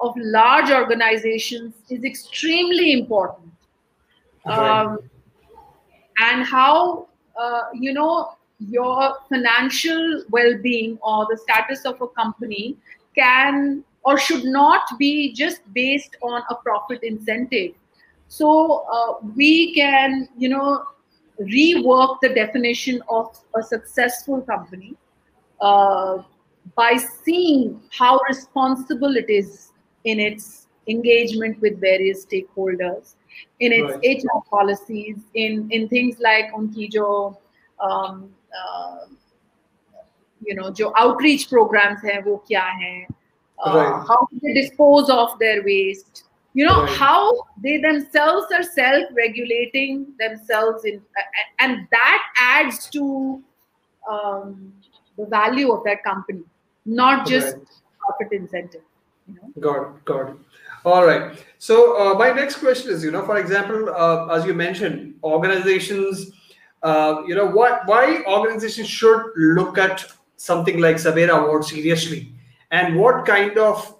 of large organizations is extremely important. Um, and how uh, you know your financial well-being or the status of a company can or should not be just based on a profit incentive. So uh, we can you know rework the definition of a successful company uh, by seeing how responsible it is in its engagement with various stakeholders, in its right. HR policies, in, in things like Onkijo, um, uh, you know, jo outreach programs hai, wo kya hai, uh, right. how they dispose of their waste, you know Right. how they themselves are self-regulating themselves in and that adds to um, the value of that company, not just Right. profit incentive. You know? Got it. Got it. All right. So uh, my next question is, you know, for example, uh, as you mentioned, organizations, uh, you know, what why organizations should look at something like Sabera Award seriously, and what kind of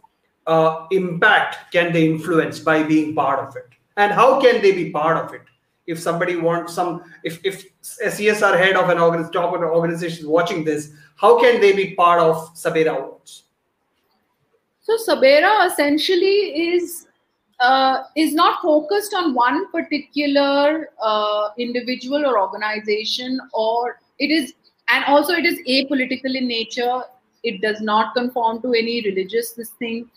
uh, impact can they influence by being part of it, and how can they be part of it? If somebody wants some, if if a CSR head of an organ, top of an organization is watching this, how can they be part of Sabera Awards? So Sabera essentially is uh, is not focused on one particular uh, individual or organization, or it is, and also it is apolitical in nature. It does not conform to any religious this thing.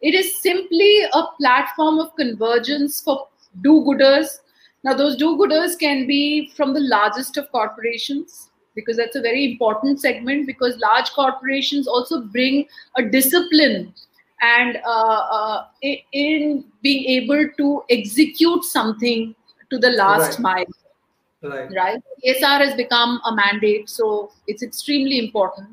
It is simply a platform of convergence for do-gooders. Now, those do-gooders can be from the largest of corporations because that's a very important segment because large corporations also bring a discipline and uh, uh, in being able to execute something to the last Right. mile Right. right csr has become a mandate so it's extremely important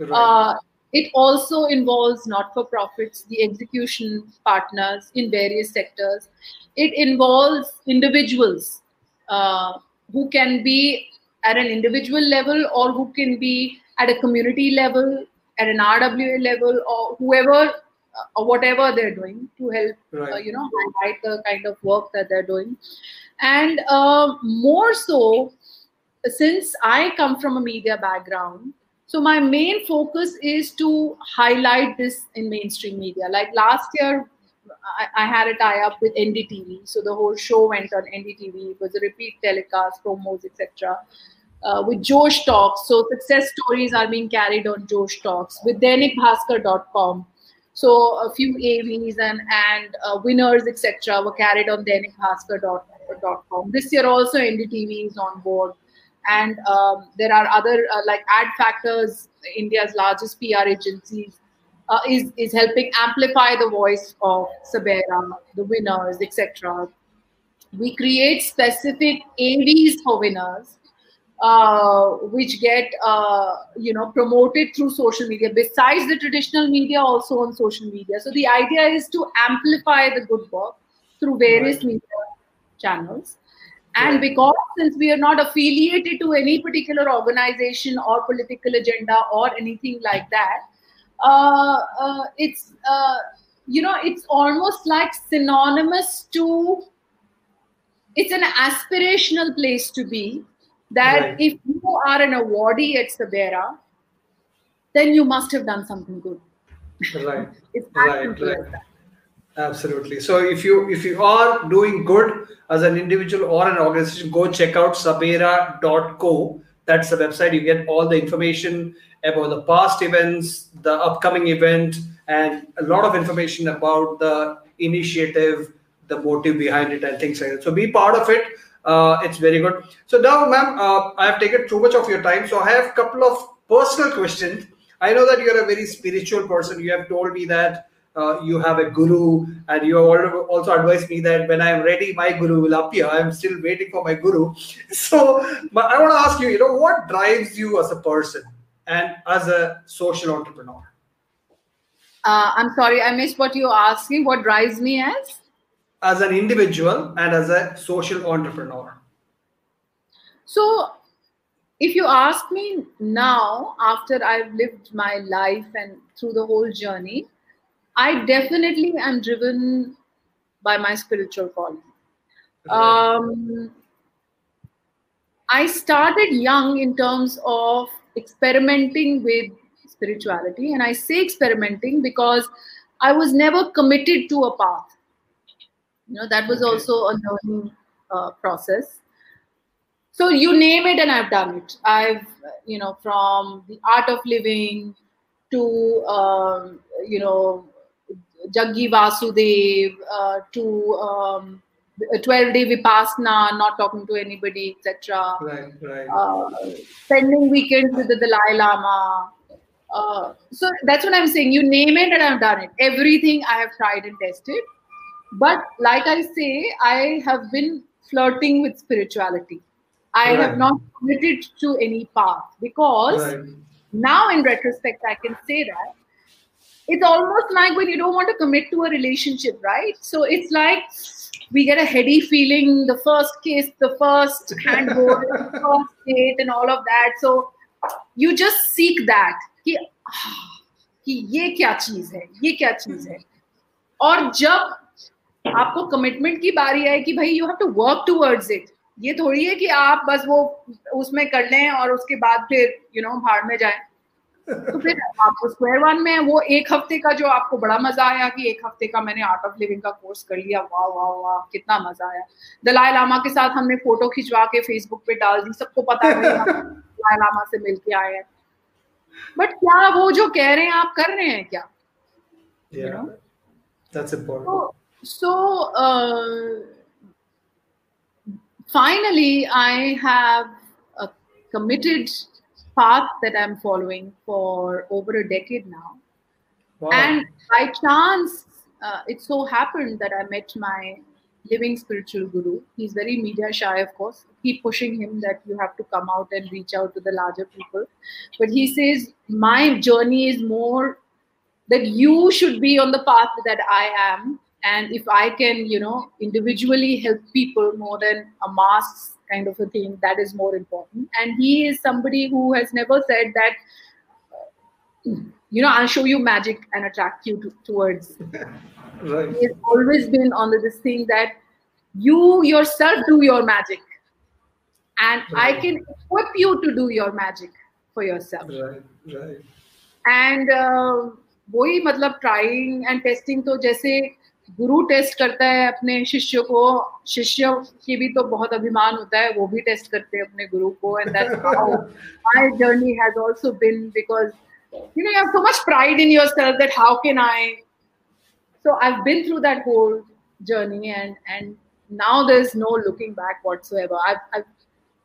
Right. uh, it also involves not for profits, the execution partners in various sectors. It involves individuals uh, who can be at an individual level or who can be at a community level, at an RWA level, or whoever uh, or whatever they're doing to help Right. uh, you know highlight the kind of work that they're doing and uh, more so since i come from a media background so my main focus is to highlight this in mainstream media like last year I, I had a tie-up with ndtv so the whole show went on ndtv it was a repeat telecast promos etc uh, with Josh Talks. So success stories are being carried on Josh Talks with DainikBhaskar.com. So a few AVs and and uh, winners etc. were carried on DainikBhaskar.com. This year also NDTV is on board, and um, there are other uh, like Adfactors, India's largest PR agencies. Uh, is is helping amplify the voice of Sabera, the winners, etc. We create specific AVs for winners, uh, which get uh, you know promoted through social media besides the traditional media also on social media so the idea is to amplify the good work through various Right. media channels and Right. because since we are not affiliated to any particular organization or political agenda or anything like that uh, uh, it's uh, you know it's almost like synonymous to it's an aspirational place to be that Right. if you are an awardee at Sabera, then you must have done something good. Right. <laughs> It's Right, right. like that. Absolutely. So if you if you are doing good as an individual or an organization, go check out sabera.co. That's the website. You get all the information about the past events, the upcoming event, and a lot of information about the initiative, the motive behind it, and things like that. So be part of it. Uh, it's very good. So now, ma'am, uh, I have taken too much of your time. So I have a couple of personal questions. I know that you're a very spiritual person. You have told me that uh, you have a guru, and you have also advised me that when I'm ready, my guru will appear. I'm still waiting for my guru. <laughs> So, but I want to ask you, you know, what drives you as a person and as a social entrepreneur? Uh, I'm sorry, I missed what you asked me. What drives me as? As an individual and as a social entrepreneur. So, if you ask me now, after I've lived my life and through the whole journey, I definitely am driven by my spiritual calling. Um, I started young in terms of experimenting with spirituality, and I say experimenting because I was never committed to a path. You know, that was Okay. also a learning uh, process. So you name it, and I've done it. I've, you know, from the art of living to, um, you know, Jaggi Vasudev uh, to um, 12 day Vipassana, not talking to anybody, etc. Right, right. Uh, spending weekends with the Dalai Lama. Uh, so that's what I'm saying. You name it, and I've done it. Everything I have tried and tested. But like I say, I have been flirting with spirituality. I Right. have not committed to any path because right. now in retrospect, I can say that it's almost like when you don't want to commit to a relationship, right? So it's like we get a heady feeling the first kiss, the first handhold, the <laughs> first date, and all of that. So you just seek that. कि, कि ये क्या चीज है ये क्या चीज है और जब आपको कमिटमेंट की बारी आए कि भाई you have to work towards it ये थोड़ी है कि आप बस वो उसमें कर लें और उसके बाद फिर यू you नो know, भाड़ में जाए तो फिर आपको स्क्वायर वन में वो एक हफ़्ते का जो आपको बड़ा मज़ा आया कि एक हफ़्ते का मैंने आर्ट ऑफ़ लिविंग का कोर्स कर लिया। वाह वाह वाह कितना मज़ा आया। दलाई लामा के साथ हमने फ़ोटो खिंचवा के फेसबुक पे डाल दी सबको पता है <laughs> दलाई लामा से मिल के आए हैं। बट क्या वो जो कह रहे हैं आप कर रहे हैं क्या? Yeah, you know? that's important. so, so uh, finally i have a committed path that I'm following for over a decade now. Wow. And by chance, uh, it so happened that I met my living spiritual guru. He's very media shy, of course. Keep pushing him that you have to come out and reach out to the larger people. But he says, My journey is more that you should be on the path that I am. And if I can, you know, individually help people more than a mass kind of a thing that is more important and he is somebody who has never said that you know i'll show you magic and attract you to, towards <laughs> right he's always been on this thing that you yourself do your magic and right. i can equip you to do your magic for yourself right right and uh, वही मतलब trying and testing तो जैसे गुरु test करता है अपने शिष्य को। शिष्य की भी तो बहुत अभिमान होता है वो भी टेस्ट करते हैं अपने गुरु को and my journey has also been because you know you have so much pride in yourself that how can I so I have been through that whole journey and and now there is no looking back whatsoever I I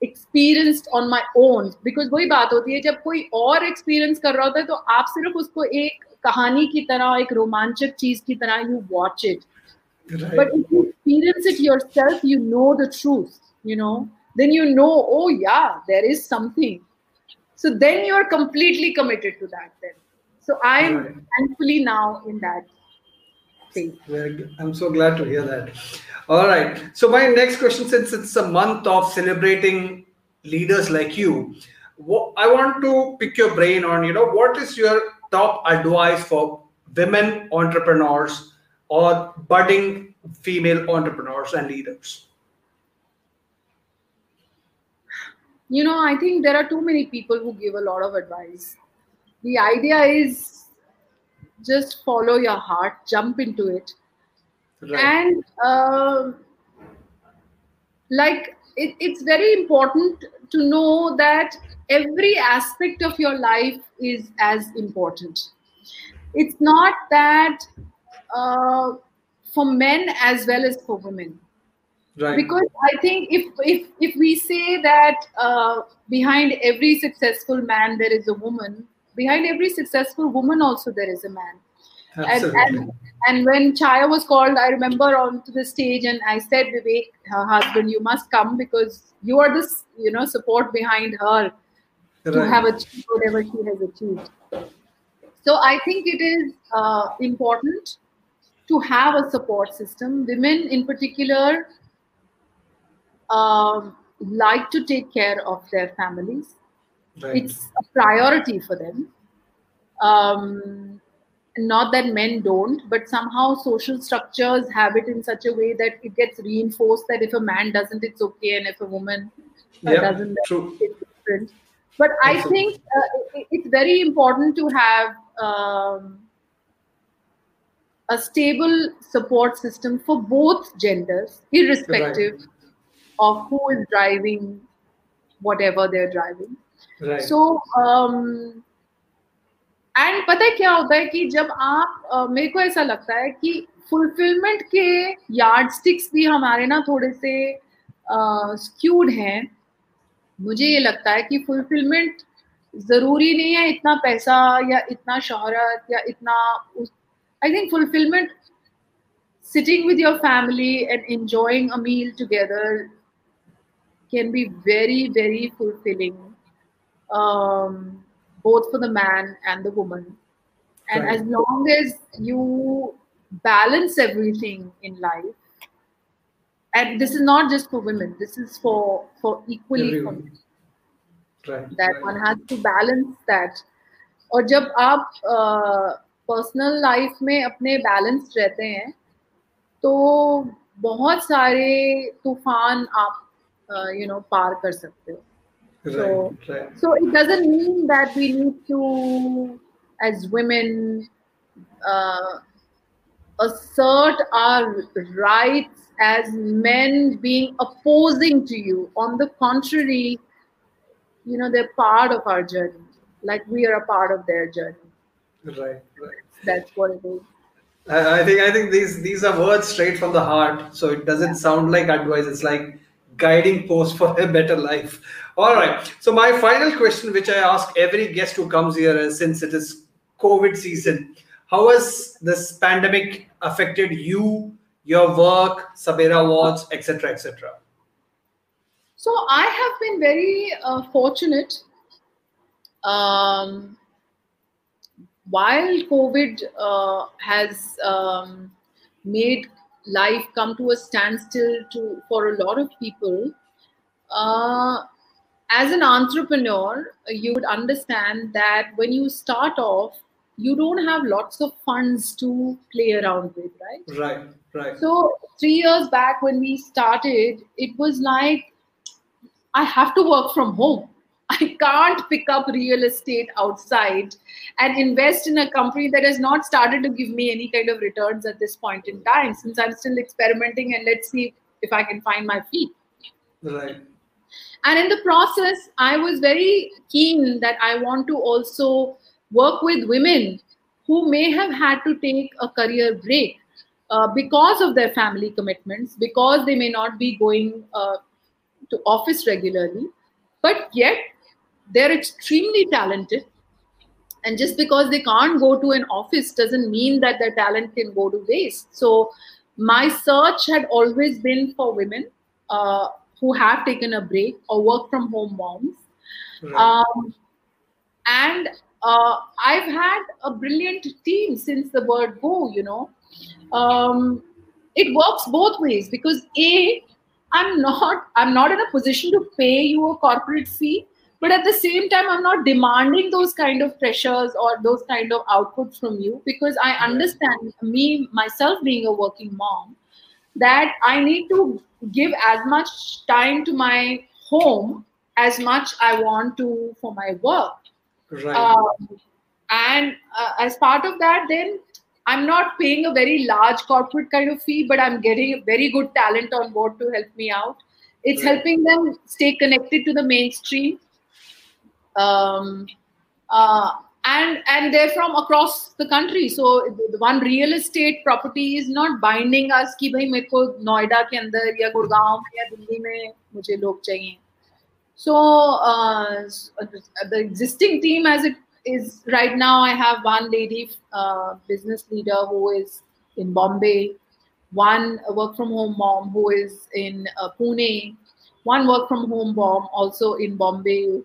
experienced on my own because वही बात होती है जब कोई और experience कर रहा होता है तो आप सिर्फ़ उसको एक कहानी की तरह एक रोमांचक चीज की तरह you watch it but if you experience it yourself you know the truth you know then you know oh yeah there is something so then you're completely committed to that then so i'm right. thankfully now in that phase i'm so glad to hear that all right so my next question since it's a month of celebrating leaders like you i want to pick your brain on you know what is your top advice for women entrepreneurs or budding female entrepreneurs and leaders? You know, I think there are too many people who give a lot of advice. The idea is just follow your heart, jump into it. Right. And uh, like it, it's very important to know that every aspect of your life is as important. It's not that uh, for men as well as for women. Right. Because I think if if if we say that uh, behind every successful man there is a woman, behind every successful woman also there is a man. Absolutely. And, and, and when Chaya was called, I remember onto the stage and I said, Vivek, her husband, you must come because you are this, you know, support behind her right. to have achieved whatever she has achieved. So I think it is uh, important to have a support system. Women, in particular, um, like to take care of their families. Right. It's a priority for them. Um, not that men don't, but somehow social structures have it in such a way that it gets reinforced that if a man doesn't, it's okay, and if a woman yep, doesn't, true. it's different. But I think uh, it's very important to have um, a stable support system for both genders, irrespective right. of who is driving whatever they're driving. Right. So, um, and पता है क्या होता है कि जब आप uh, मेरे को ऐसा लगता है कि फुलफिलमेंट के यार्ड स्टिक्स भी हमारे ना थोड़े से स्क्यूड uh, हैं मुझे ये लगता है कि फुलफिलमेंट ज़रूरी नहीं है इतना पैसा या इतना शोहरत या इतना I think fulfilment sitting with your family and enjoying a meal together can be very very fulfilling both for the man and the woman. And Right. as long as you balance everything in life, and this is not just for women, this is for for equally for Everyone. men. Right. that right. one has to balance that और जब आप personal life में अपने balance रहते हैं तो बहुत सारे तूफान आप यू नो पार कर सकते हो Right. Right. so it doesn't mean that we need to as women uh, assert our rights as men being opposing to you on the contrary you know they're part of our journey like we are a part of their journey Right. Right. that's what it is I, think I think these these are words straight from the heart. So it doesn't sound like advice. It's like guiding post for a better life. All right. So my final question, which I ask every guest who comes here, is since it is COVID season, how has this pandemic affected you, your work, Sabera Awards, etc., etc.? So I have been very uh, fortunate. Um, while COVID uh, has um, made life come to a standstill to for a lot of people, uh, as an entrepreneur, you would understand that when you start off, you don't have lots of funds to play around with, right? Right. Right. So three years back when we started, it was like I have to work from home. <laughs> I can't pick up real estate outside and invest in a company that has not started to give me any kind of returns at this point in time since I'm still experimenting and let's see if I can find my feet. Right. And in the process, I was very keen that I want to also work with women who may have had to take a career break uh, because of their family commitments, because they may not be going uh, to office regularly, but yet they're extremely talented. And just because they can't go to an office doesn't mean that their talent can go to waste. So, my search had always been for women uh, who have taken a break or work from home moms. Right. Um, and uh, I've had a brilliant team since the word go, you know. Um, it works both ways because A, I'm not I'm not in a position to pay you a corporate fee, but at the same time, I'm not demanding those kind of pressures or those kind of outputs from you because I understand me myself being a working mom that I need to give as much time to my home as much I want to for my work. right. Um, and uh, as part of that, then I'm not paying a very large corporate kind of fee, but I'm getting very good talent on board to help me out. It's Right. helping them stay connected to the mainstream. Um, uh, and and they're from across the country. So the the one real estate property is not binding us कि भाई मेरे को नोएडा के अंदर या गुड़गांव में या दिल्ली में मुझे लोग चाहिए. so uh, the- existing team as it is right now, I have one lady uh, business leader who is in Bombay, one work from home mom who is in uh, Pune, one work from home mom also in Bombay.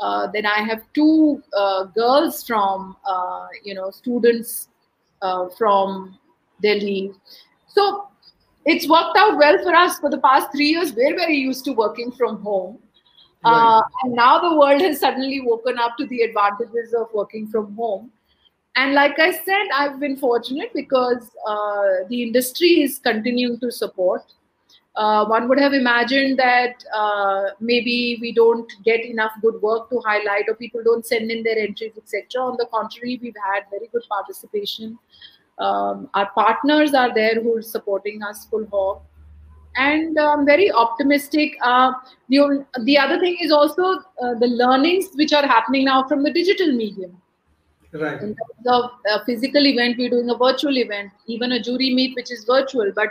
Uh, then I have two uh, girls from uh, you know students from Delhi. So it's worked out well for us for the past three years. We're very used to working from home. Uh, and now the world has suddenly woken up to the advantages of working from home. And like I said, I've been fortunate because uh, the industry is continuing to support. Uh, one would have imagined that uh, maybe we don't get enough good work to highlight or people don't send in their entries, etc. On the contrary, we've had very good participation. Um, our partners are there who are supporting us full hog and I'm very optimistic. Uh, the the other thing is also uh, the learnings which are happening now from the digital medium. right. In terms of a physical event, we're doing a virtual event, even a jury meet which is virtual. But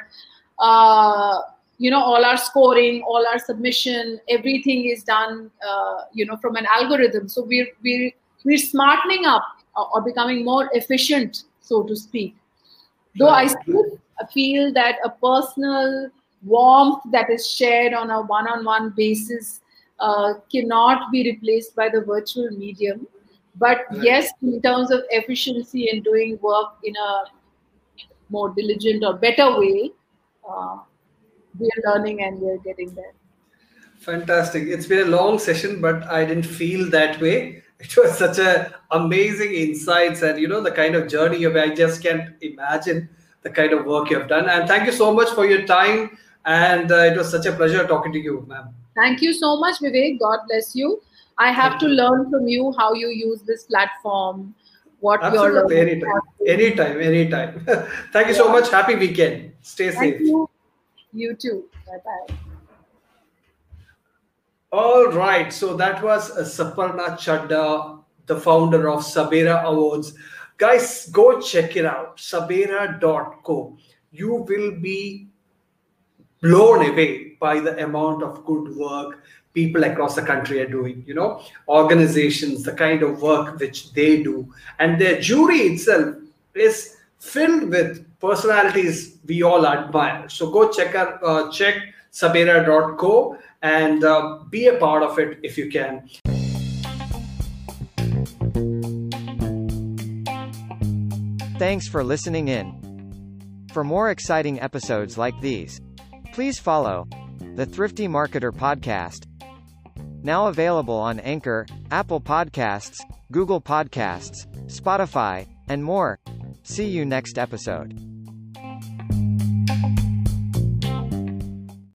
uh, you know, all our scoring, all our submission, everything is done, uh, you know, from an algorithm. So we're we're we're smartening up uh, or becoming more efficient, so to speak. Though I still feel that a personal warmth that is shared on a one-on-one basis uh, cannot be replaced by the virtual medium. but yes in terms of efficiency and doing work in a more diligent or better way uh, we're learning and we're getting there. Fantastic. It's been a long session but i didn't feel that way. <laughs> It was such a amazing insights and you know the kind of journey have i just can't imagine the kind of work you have done. And thank you so much for your time and uh, it was such a pleasure talking to you ma'am. Thank you so much vivek. God bless you. I have to learn from you how you use this platform what Absolutely, you're anytime anytime anytime <laughs> thank you yeah. so much. Happy weekend. Stay thank safe. you. you too. Bye bye all right, so that was uh, Saparna Chadda, the founder of Sabera Awards. Guys, go check it out, sabera.co. You will be blown away by the amount of good work people across the country are doing you know organizations the kind of work which they do and their jury itself is filled with personalities we all admire so go check out uh, check sabera.co and uh, be a part of it if you can. Thanks for listening in. For more exciting episodes like these, please follow the Thrifty Marketer Podcast. Now available on Anchor, Apple Podcasts, Google Podcasts, Spotify, and more. See you next episode.